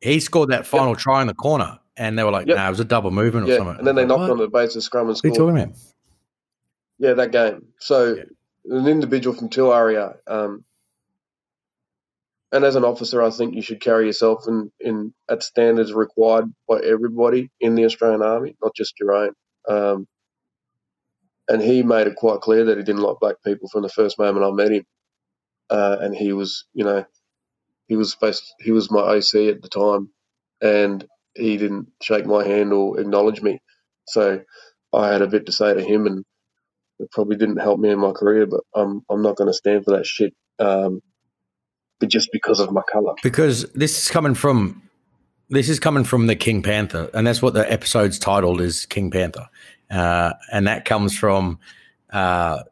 He scored that final try in the corner, and they were like, Yep. "Nah, it was a double movement or yeah. something." And then they I was like, knocked on the base of scrum and What are you talking about? Yeah, that game. So Yeah. an individual from Tuaria, um, and as an officer, I think you should carry yourself in, in at standards required by everybody in the Australian Army, not just your own. Um, and he made it quite clear that he didn't like black people from the first moment I met him. Uh, and he was, you know, he was supposed he was my OC at the time, and he didn't shake my hand or acknowledge me. So I had a bit to say to him, and it probably didn't help me in my career. But I'm I'm not going to stand for that shit. Um, but just because of my color. because this is coming from this is coming from the King Panther, and that's what the episode's titled is King Panther, uh, and that comes from uh,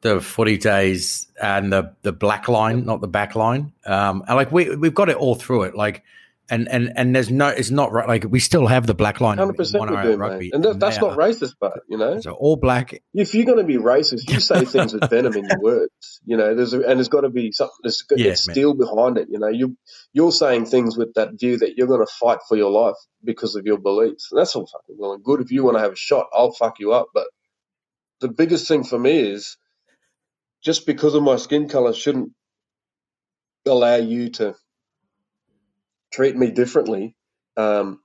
the footy days and the the black line, not the back line. Um, and like we we've got it all through it, like. And, and and there's no it's not right like we still have the black line in- Hundred in percent, one we do, rugby mate. And that, that's they not racist, but you know, so all black if you're going to be racist, you say things with <laughs> venom in your words. You know, there's a, and there's got to be something. There's got, Yeah, steel behind it. You know, you you're saying things with that view that you're going to fight for your life because of your beliefs. And that's all fucking well and good. If you want to have a shot, I'll fuck you up. But the biggest thing for me is just because of my skin color shouldn't allow you to treat me differently. Um,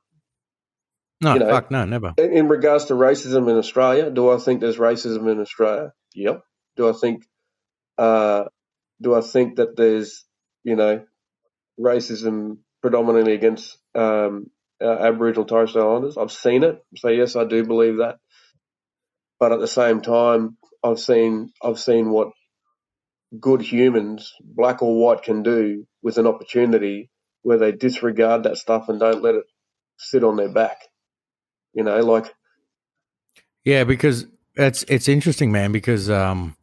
No, you know, fuck no, never. in, in regards to racism in Australia, do I think there's racism in Australia? Yep. Do I think uh, do I think that there's you know racism predominantly against um, uh, Aboriginal and Torres Strait Islanders? I've seen it, so yes, I do believe that. But at the same time, I've seen I've seen what good humans, black or white, can do with an opportunity where they disregard that stuff and don't let it sit on their back. You know, like Yeah, because it's it's interesting, man. Because um,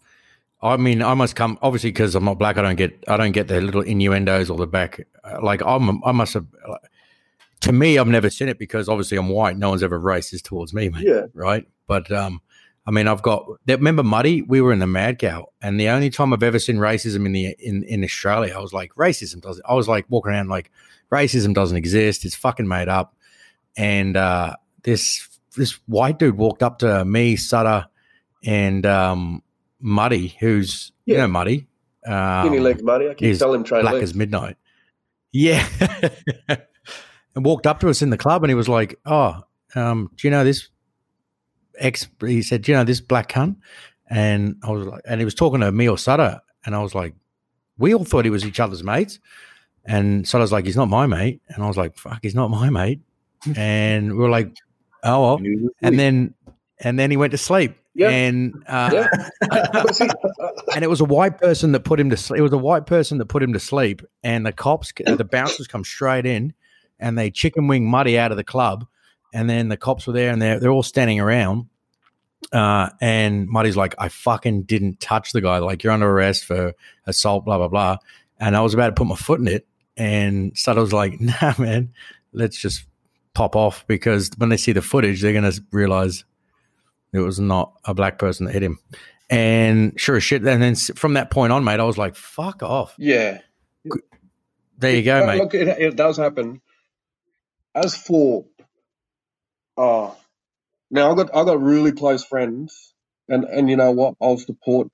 I mean, I must come obviously because I'm not black. I don't get I don't get the little innuendos or the back. uh, Like I'm I must have. To me, I've never seen it because obviously I'm white. No one's ever racist towards me, mate. yeah, right? But um, I mean, I've got. That remember, Muddy? We were in the Mad Cow, and the only time I've ever seen racism in the in in Australia, I was like, racism doesn't. I was like walking around like racism doesn't exist. It's fucking made up. And uh, this this white dude walked up to me, Sutter, and um, Muddy, who's you Yeah. know Muddy, um, skinny legs, buddy. I keep he's telling him train black legs. as midnight. Yeah. <laughs> and walked up to us in the club and he was like, Oh, um, do you know this ex he said, you know this black cunt? And I was like and he was talking to me or Sutter, and I was like, We all thought he was each other's mates. And Sutter's like, He's not my mate. And I was like, Fuck, he's not my mate. <laughs> And we were like, Oh well. And then and then he went to sleep. And uh yeah, <laughs> and it was a white person that put him to sleep. It was a white person that put him to sleep, and the cops, the bouncers, come straight in, and they chicken wing Muddy out of the club, and then the cops were there, and they're they're all standing around, uh, and Muddy's like, "I fucking didn't touch the guy. Like you're under arrest for assault, blah blah blah," and I was about to put my foot in it, and Sutter was like, <laughs> "Nah, man, let's just pop off because when they see the footage, they're gonna realize." It was not a black person that hit him. And sure as shit. And then from that point on, mate, I was like, fuck off. yeah. There you go, mate. Look, it, it does happen. As for, oh, now I got I got really close friends, and and you know what? I'll support,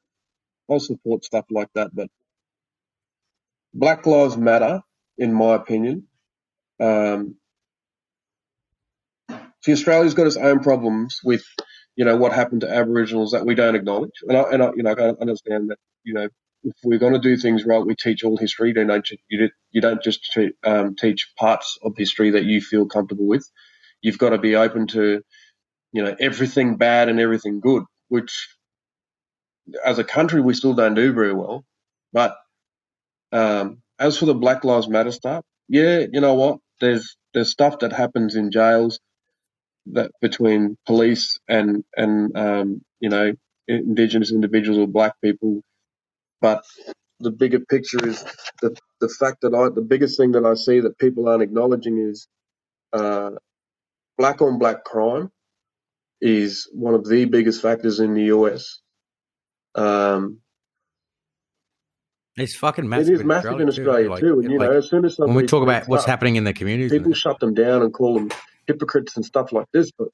I'll support stuff like that. But Black Lives Matter, in my opinion. Um, see, Australia's got its own problems with, you know, what happened to Aboriginals that we don't acknowledge, and I and I, you know, I understand that, you know, if we're going to do things right, we teach all history. You, don't- you don't just um, teach parts of history that you feel comfortable with. You've got to be open to, you know, everything bad and everything good, which as a country we still don't do very well. But um, as for the Black Lives Matter stuff, yeah, you know what? There's there's stuff that happens in jails that between police and and um, you know indigenous individuals or black people but the bigger picture is the the fact that I the biggest thing that I see that people aren't acknowledging is uh, black on black crime is one of the biggest factors in the US. Um, It's fucking it massive. is massive in Australia like- too, and you like, know as soon as when we talk about what's up, happening in the communities, people shut them down and call them hypocrites and stuff like this. But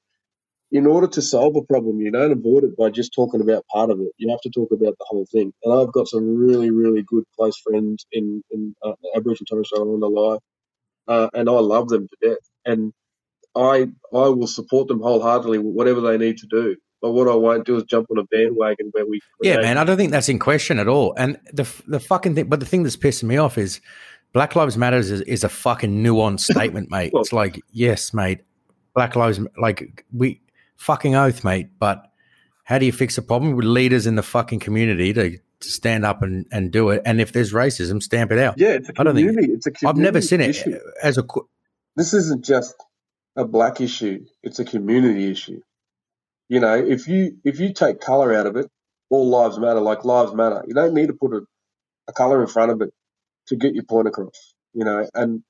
in order to solve a problem, you don't avoid it by just talking about part of it. You have to talk about the whole thing. And I've got some really, really good close friends in in uh, Aboriginal Torres Strait Islander life, uh, and I love them to death. And I I will support them wholeheartedly with whatever they need to do. But what I won't do is jump on a bandwagon where we yeah, man, I don't think that's in question at all. And the the fucking thing, but the thing that's pissing me off is Black Lives Matters is, is a fucking nuanced statement, mate. Well- it's like, yes, mate, Black Lives, like we fucking oath, mate. But how do you fix the problem with leaders in the fucking community to, to stand up and, and do it? And if there's racism, stamp it out. Yeah, it's a I don't think- it's community. a I've never community seen it issue. as a. this isn't just a black issue it's a community issue. You know if you if you take color out of it all lives matter like lives matter. You don't need to put a, a color in front of it to get your point across you know and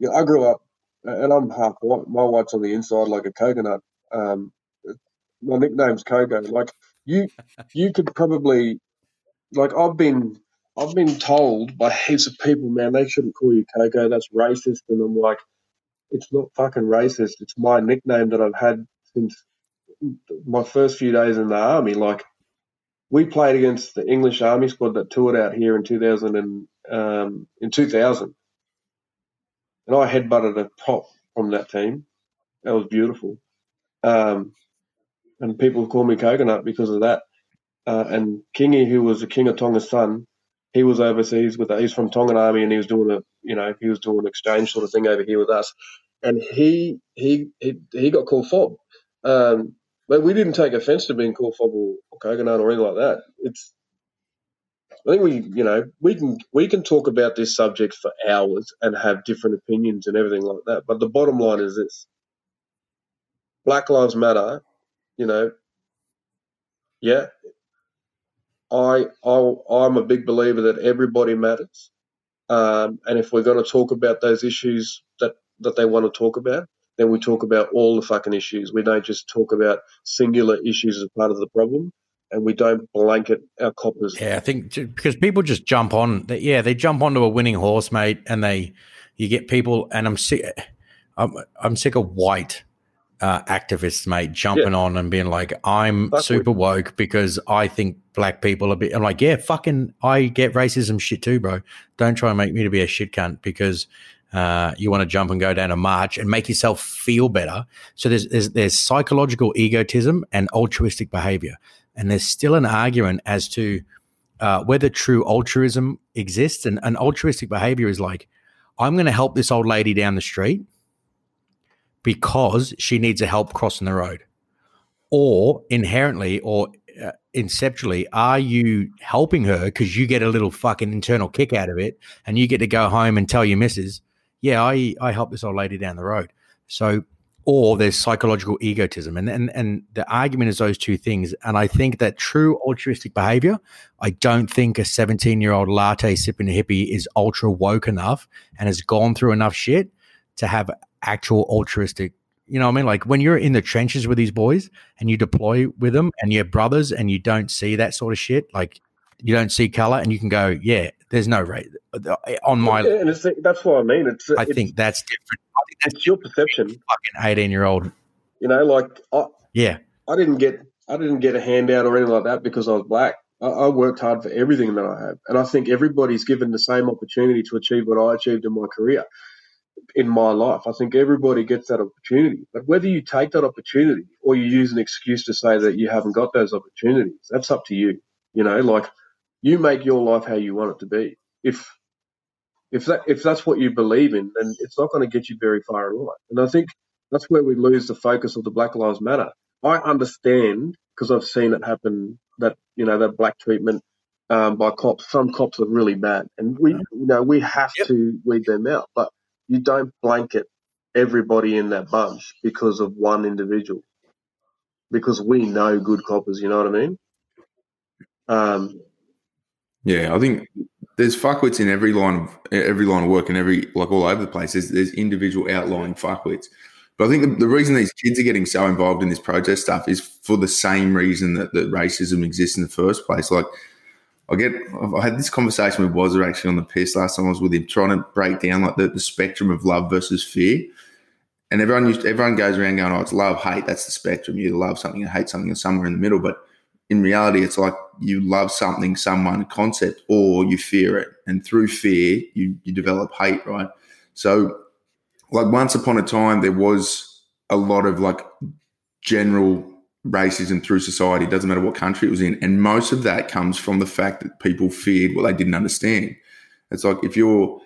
you know, i grew up and i'm half white my white's on the inside like a coconut um my nickname's coco. Like you you could probably like i've been i've been told by heaps of people man they shouldn't call you coco that's racist and i'm like it's not fucking racist. It's my nickname that I've had since my first few days in the army. Like, we played against the English Army squad that toured out here in 2000 and um, in 2000, and I headbutted a prop from that team. That was beautiful, um, and people call me Coconut because of that. Uh, and Kingy, who was the King of Tonga's son, he was overseas with he's from Tongan Army and he was doing a you know he was doing an exchange sort of thing over here with us, and he he he, he got called fob. Um, but we didn't take offence to being called fob or, or coconut or anything like that. It's I think we you know we can we can talk about this subject for hours and have different opinions and everything like that. But the bottom line is this: Black Lives Matter. You know, yeah, I, I I'm a big believer that everybody matters, um, and if we're going to talk about those issues that that they want to talk about, then we talk about all the fucking issues. We don't just talk about singular issues as part of the problem, and we don't blanket our coppers. Yeah, I think because people just jump on. They, Yeah, they jump onto a winning horse, mate, and they you get people, and I'm sick. I'm, I'm sick of white uh, activists, mate, jumping yeah. on and being like, "I'm Fuck super woke because I think black people are." Be-. I'm like, yeah, fucking, I get racism shit too, bro. Don't try and make me to be a shit cunt because uh, you want to jump and go down a march and make yourself feel better. So there's there's, there's psychological egotism and altruistic behavior, and there's still an argument as to uh, whether true altruism exists. And, altruistic behavior is like, I'm going to help this old lady down the street because she needs a help crossing the road, or inherently or uh, inceptually, are you helping her because you get a little fucking internal kick out of it, and you get to go home and tell your missus, "Yeah, I I helped this old lady down the road." So, or there's psychological egotism, and and and the argument is those two things. And I think that true altruistic behavior, I don't think a 17 year old latte sipping hippie is ultra woke enough and has gone through enough shit to have actual altruistic you know what I mean? Like when you're in the trenches with these boys and you deploy with them and you're brothers and you don't see that sort of shit, like you don't see color and you can go, yeah, there's no rate on my. Yeah, and it's, that's what I mean. It's, I it's, think that's different. I think that's it's your perception. Fucking 18 year old. You know, like, I, yeah, I didn't get, I didn't get a handout or anything like that because I was black. I, I worked hard for everything that I have. And I think everybody's given the same opportunity to achieve what I achieved in my career in my life. I think everybody gets that opportunity. But whether you take that opportunity or you use an excuse to say that you haven't got those opportunities, that's up to you. You know, like you make your life how you want it to be. If if that if that's what you believe in, then it's not going to get you very far in life. And I think that's where we lose the focus of the Black Lives Matter. I understand because I've seen it happen that you know that black treatment um, by cops. Some cops are really bad, and we you know we have yep. to weed them out. But you don't blanket everybody in that bunch because of one individual. Because we know good coppers, you know what I mean? Um, yeah, I think there's fuckwits in every line of every line of work and every like all over the place. There's, there's individual outlying fuckwits. But I think the, the, reason these kids are getting so involved in this protest stuff is for the same reason that, that racism exists in the first place. Like I get I had this conversation with Wazza actually on the piss last time I was with him, trying to break down like the, the spectrum of love versus fear. And everyone used everyone goes around going, Oh, it's love, hate, that's the spectrum. You love something and hate something and somewhere in the middle. But in reality, it's like you love something, someone, concept, or you fear it. And through fear, you you develop hate, right? So like once upon a time there was a lot of like general racism through society, doesn't matter what country it was in. And most of that comes from the fact that people feared what they didn't understand. It's like if you're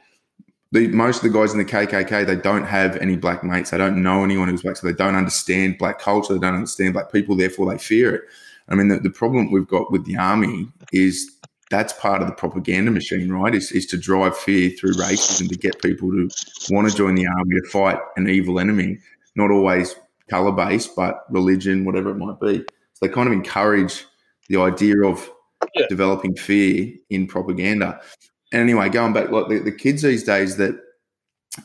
the, most of the guys in the KKK, they don't have any black mates. They don't know anyone who's black, so they don't understand black culture. They don't understand black people. Therefore, they fear it. I mean, the, the problem we've got with the army is that's part of the propaganda machine, right? Is, is to drive fear through racism to get people to want to join the army to fight an evil enemy. Not always color based, but religion, whatever it might be. So they kind of encourage the idea of yeah. developing fear in propaganda. And anyway, going back, like the, the kids these days that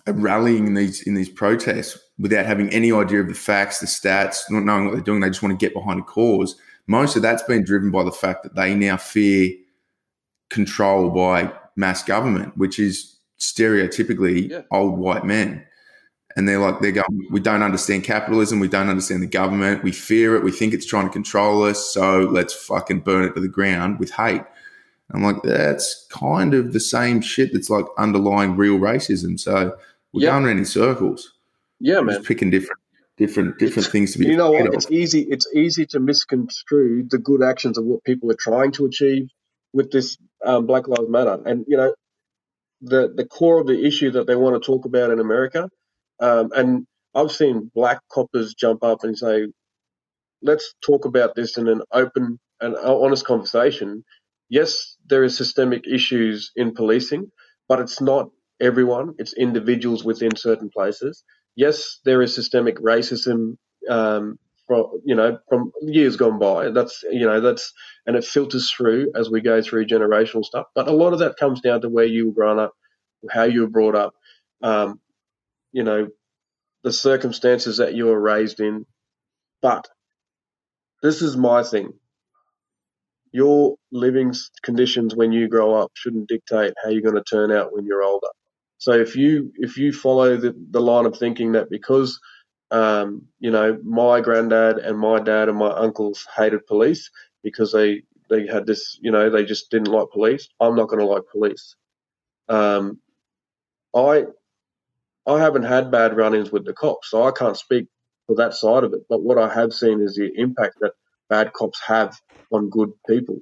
are rallying in these in these protests without having any idea of the facts, the stats, not knowing what they're doing, they just want to get behind a cause. Most of that's been driven by the fact that they now fear control by mass government, which is stereotypically yeah. old white men. and they're like they're going. We don't understand capitalism. We don't understand the government. We fear it. We think it's trying to control us. So let's fucking burn it to the ground with hate. I'm like, that's kind of the same shit that's like underlying real racism. So we're Yeah. going around in circles. Yeah, We're man. just picking different, different, different things to be. You know what? of. It's easy. It's easy to misconstrue the good actions of what people are trying to achieve with this um, Black Lives Matter, and you know, the the core of the issue that they want to talk about in America. Um, and I've seen black coppers jump up and say, "Let's talk about this in an open and honest conversation." Yes, there is systemic issues in policing, but it's not everyone. It's individuals within certain places. Yes, there is systemic racism um, from you know from years gone by. That's you know that's and it filters through as we go through generational stuff. But a lot of that comes down to where you were grown up, how you were brought up, um, you know, the circumstances that you were raised in. But this is my thing. Your living conditions when you grow up shouldn't dictate how you're going to turn out when you're older. So if you if you follow the, the line of thinking that because um, you know my granddad and my dad and my uncles hated police because they they had this you know they just didn't like police, I'm not going to like police. Um, I I haven't had bad run-ins with the cops, so I can't speak for that side of it. But what I have seen is the impact that bad cops have on good people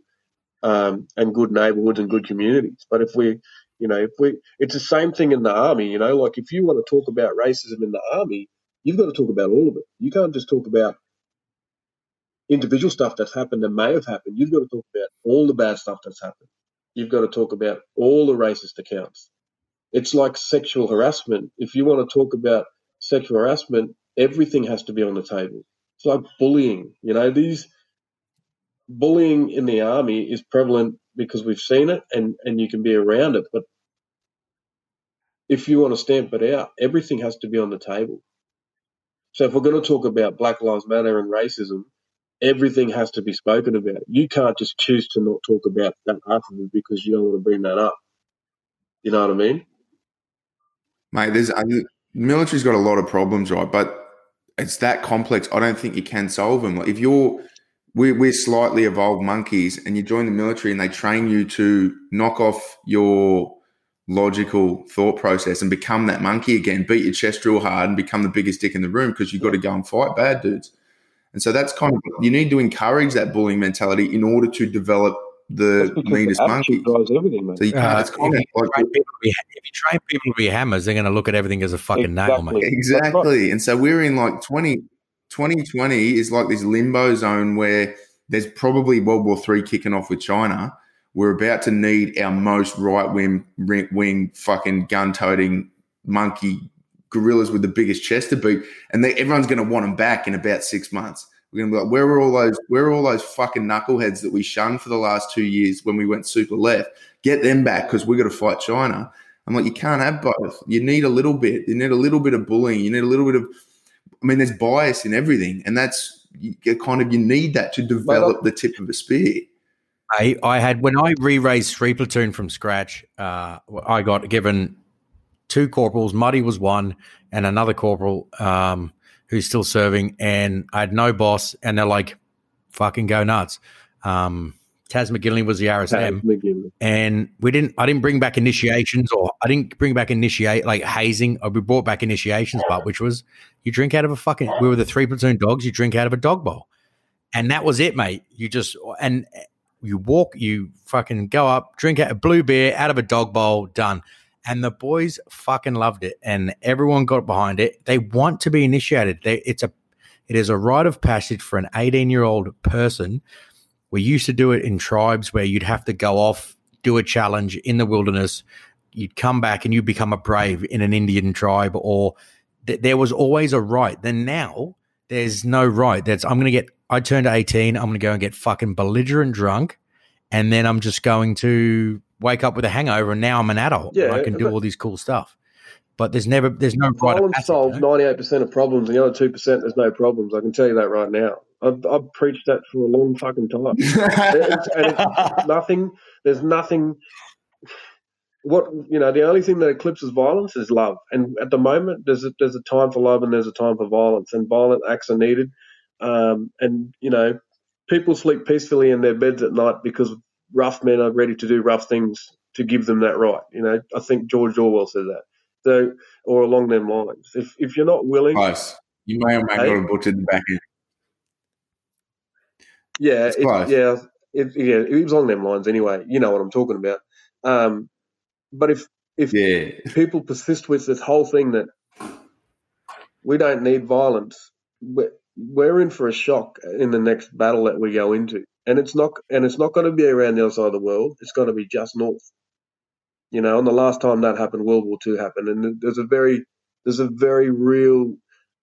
um, and good neighborhoods and good communities. But if we, you know, if we, it's the same thing in the army. You know, like if you want to talk about racism in the army, you've got to talk about all of it. You can't just talk about individual stuff that's happened and may have happened. You've got to talk about all the bad stuff that's happened. You've got to talk about all the racist accounts. It's like sexual harassment. If you want to talk about sexual harassment, everything has to be on the table. It's like bullying. You know, these bullying in the army is prevalent because we've seen it and, and you can be around it. But if you want to stamp it out, everything has to be on the table. So if we're going to talk about Black Lives Matter and racism, everything has to be spoken about. You can't just choose to not talk about that it because you don't want to bring that up. You know what I mean? mate. There's I, the military's got a lot of problems, right? But it's that complex. I don't think you can solve them. Like if you're we're, we're slightly evolved monkeys, and you join the military, and they train you to knock off your logical thought process and become that monkey again, beat your chest real hard, and become the biggest dick in the room because you've got to go and fight bad dudes. And so that's kind of you need to encourage that bullying mentality in order to develop the meanest attitude monkey. drives everything, man. So you can't, Uh, it's kind if, of you like train people to be, if you train people to be hammers, they're going to look at everything as a fucking nail, mate. Exactly. Exactly. And so we're in like 20, 2020 is like this limbo zone where there's probably World War Three kicking off with China. We're about to need our most right wing, wing fucking gun toting monkey gorillas with the biggest chest to beat, and they, everyone's going to want them back in about six months. We're going to be like, where are all those? Where are all those fucking knuckleheads that we shunned for the last two years when we went super left? Get them back because we're going to fight China. I'm like, you can't have both. You need a little bit. You need a little bit of bullying. You need a little bit of. I mean, there's bias in everything, and that's you kind of you need that to develop the tip of a spear. I, I had when I re-raised three platoon from scratch. Uh, I got given two corporals. Muddy was one, and another corporal um, who's still serving. And I had no boss, and they're like, "Fucking go nuts." Um, Taz McGinley was the RSM, McGinley. and we didn't. I didn't bring back initiations, or I didn't bring back initiate like hazing. Or we brought back initiations, but which was you drink out of a fucking. We were the three platoon dogs. You drink out of a dog bowl, and that was it, mate. You just and you walk, you fucking go up, drink out a blue beer out of a dog bowl, done. And the boys fucking loved it, and everyone got behind it. They want to be initiated. They, it's a, it is a rite of passage for an 18 year old person. We used to do it in tribes where you'd have to go off, do a challenge in the wilderness. You'd come back and you become a brave in an Indian tribe, or th- there was always a right. Then now there's no right. That's I'm going to get. I turned 18. I'm going to go and get fucking belligerent drunk, and then I'm just going to wake up with a hangover. And now I'm an adult. and I can do all these cool stuff. But there's never there's no right passage, solves eh? you know? ninety eight percent of problems, and the other two percent there's no problems. I can tell you that right now. I've, I've preached that for a long fucking time. <laughs> It's- and it's nothing. There's nothing. what you know, the only thing that eclipses violence is love. And at the moment, there's a, there's a time for love and there's a time for violence, and violent acts are needed. Um, and you know, people sleep peacefully in their beds at night because rough men are ready to do rough things to give them that right. You know, I think George Orwell said that. So, or along them lines. If if you're not willing. You may or may not have butchered the back end. Yeah, It's it, yeah, it, yeah, it was along them lines anyway. You know what I'm talking about. Um, but if if Yeah. people persist with this whole thing that we don't need violence, we're, we're in for a shock in the next battle that we go into, and it's not and it's not going to be around the other side of the world. It's going to be just north. You know, and the last time that happened, World War Two happened, and there's a very there's a very real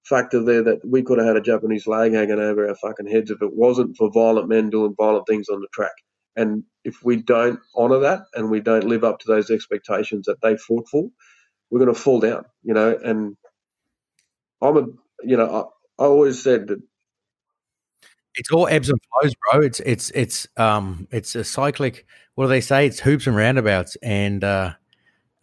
factor there that we could have had a Japanese flag hanging over our fucking heads if it wasn't for violent men doing violent things on the track. And if we don't honour that and we don't live up to those expectations that they fought for, we're going to fall down, you know. And I'm a, you know, I, I always said that It's all ebbs and flows, bro. It's it's it's um it's a cyclic. What do they say? It's hoops and roundabouts, and uh,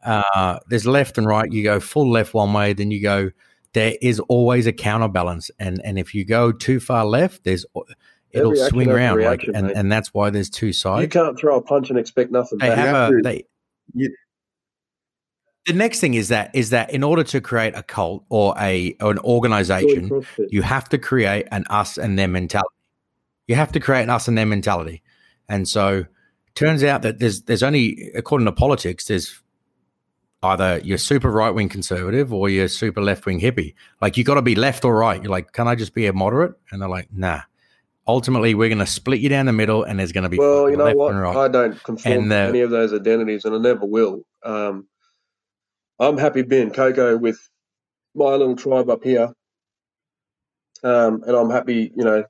uh, there's left and right. You go full left one way, then you go. There is always a counterbalance, and and if you go too far left, there's it'll Every swing around, reaction, like, and and that's why there's two sides. you can't throw a punch and expect nothing They back. have a to- they. you- the next thing is that is that in order to create a cult or a or an organization, you have to create an us and them mentality. You have to create an us and them mentality. And so turns out that there's there's only according to politics, there's either you're super right wing conservative or you're super left wing hippie. Like you gotta be left or right. You're like, can I just be a moderate? And they're like, nah. Ultimately, we're gonna split you down the middle and there's gonna be well, you know what? right. I don't conform And, to uh, any of those identities, and I never will. Um, I'm happy being Coco with my little tribe up here, um, and I'm happy, you know,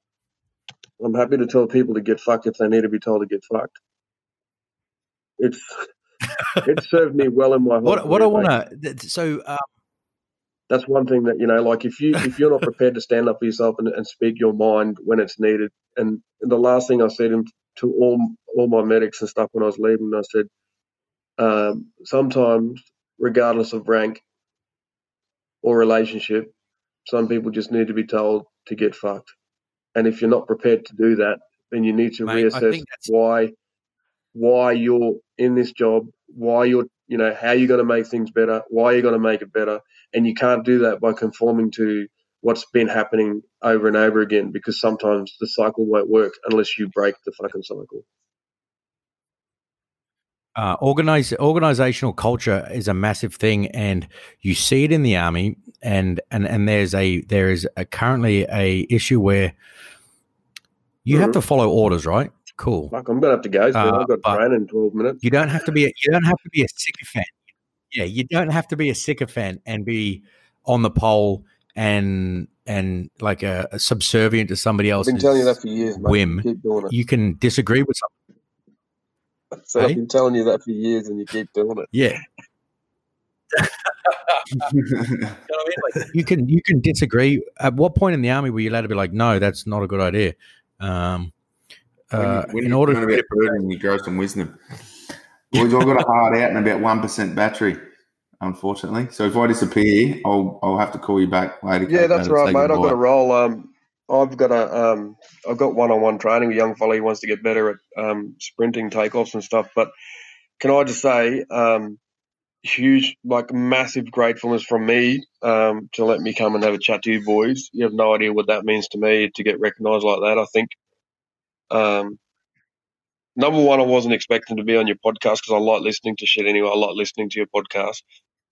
I'm happy to tell people to get fucked if they need to be told to get fucked. It's it served me well in my whole what what I wanna so uh, that's one thing that you know like if you <laughs> if you're not prepared to stand up for yourself and, and speak your mind when it's needed and the last thing i said in- to all all my medics and stuff when i was leaving i said um, sometimes regardless of rank or relationship some people just need to be told to get fucked. And if you're not prepared to do that then you need to Mate, reassess why why you're in this job why you're you know how you're going to make things better why you're going to make it better and you can't do that by conforming to what's been happening over and over again because sometimes the cycle won't work unless you break the fucking cycle uh, organize organizational culture is a massive thing, and you see it in the army. And and and there's a there is a, currently a issue where you have Mhm. to follow orders, right? Cool. Fuck, i'm going to have to go so Uh, i've got but- training in 12 minutes You don't have to be a, you don't have to be a sycophant. Yeah, you don't have to be a sycophant and be on the pole and and like a, a subservient to somebody else. i've been telling you that for years mate. whim. keep doing it You can disagree with something. so Hey? i've been telling you that for years and you keep doing it Yeah, <laughs> you can you can disagree. At what point in the army were you allowed to be like, no, that's not a good idea? Um, uh, when in you order learn to about birding, you grow some wisdom. <laughs> Boys, I've got a hard out and about one percent battery, unfortunately. So if I disappear, I'll I'll have to call you back later. Yeah, that's right, say mate. I've got a roll. Um, I've got a um, I've got one-on-one training with young fella. He wants to get better at um, sprinting takeoffs and stuff. But can I just say, um, huge, like massive gratefulness from me um, to let me come and have a chat to you boys. You have no idea what that means to me to get recognised like that. I think. Um, number one, I wasn't expecting to be on your podcast because I like listening to shit anyway. I like listening to your podcast.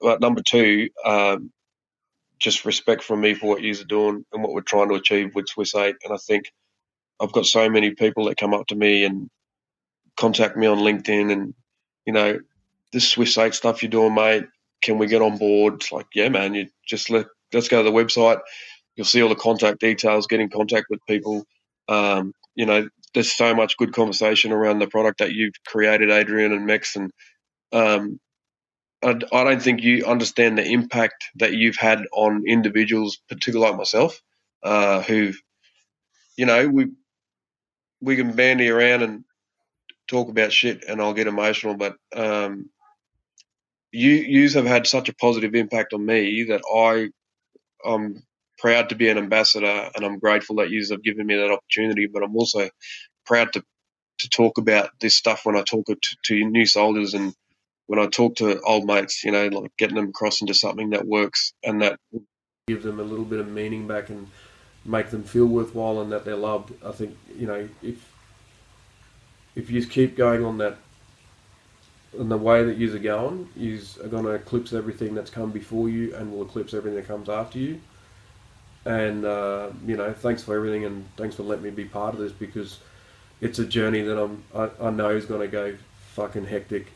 But number two, um, just respect from me for what you're doing and what we're trying to achieve with Swiss 8. And I think I've got so many people that come up to me and contact me on LinkedIn and, you know, this Swiss 8 stuff you're doing, mate, can we get on board? It's like, yeah, man, you just let, let's go to the website. You'll see all the contact details, get in contact with people. Um, you know, there's so much good conversation around the product that you've created, Adrian and Mex. And um, I, I don't think you understand the impact that you've had on individuals, particularly like myself, uh, who, you know, we we can bandy around and talk about shit, and I'll get emotional, but um, you yous have had such a positive impact on me that I I'm proud to be an ambassador and I'm grateful that yous have given me that opportunity. But I'm also proud to to talk about this stuff when I talk to, to new soldiers and when I talk to old mates. You know, like getting them across into something that works and that gives them a little bit of meaning back and make them feel worthwhile and that they're loved. I think you know if if you keep going on that and the way that you're going, you are going to eclipse everything that's come before you and will eclipse everything that comes after you. And, uh, you know, thanks for everything and thanks for letting me be part of this because it's a journey that I'm, I, I know is going to go fucking hectic.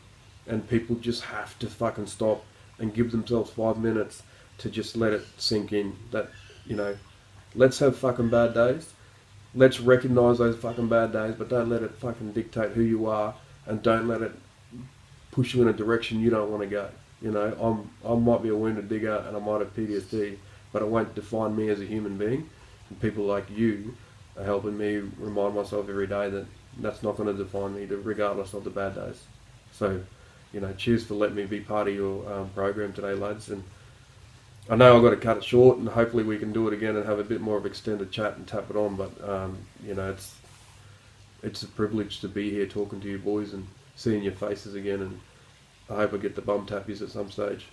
And people just have to fucking stop and give themselves five minutes to just let it sink in that, you know, let's have fucking bad days. Let's recognize those fucking bad days, but don't let it fucking dictate who you are and don't let it push you in a direction you don't want to go. You know, I'm I might be a wounded digger and I might have PTSD, but it won't define me as a human being. And people like you are helping me remind myself every day that that's not going to define me, regardless of the bad days. So, you know, cheers for letting me be part of your um, program today, lads. And I know I've got to cut it short, and hopefully we can do it again and have a bit more of extended chat and tap it on. But um, you know, it's it's a privilege to be here talking to you boys and seeing your faces again, and I hope I get the bum tappies at some stage.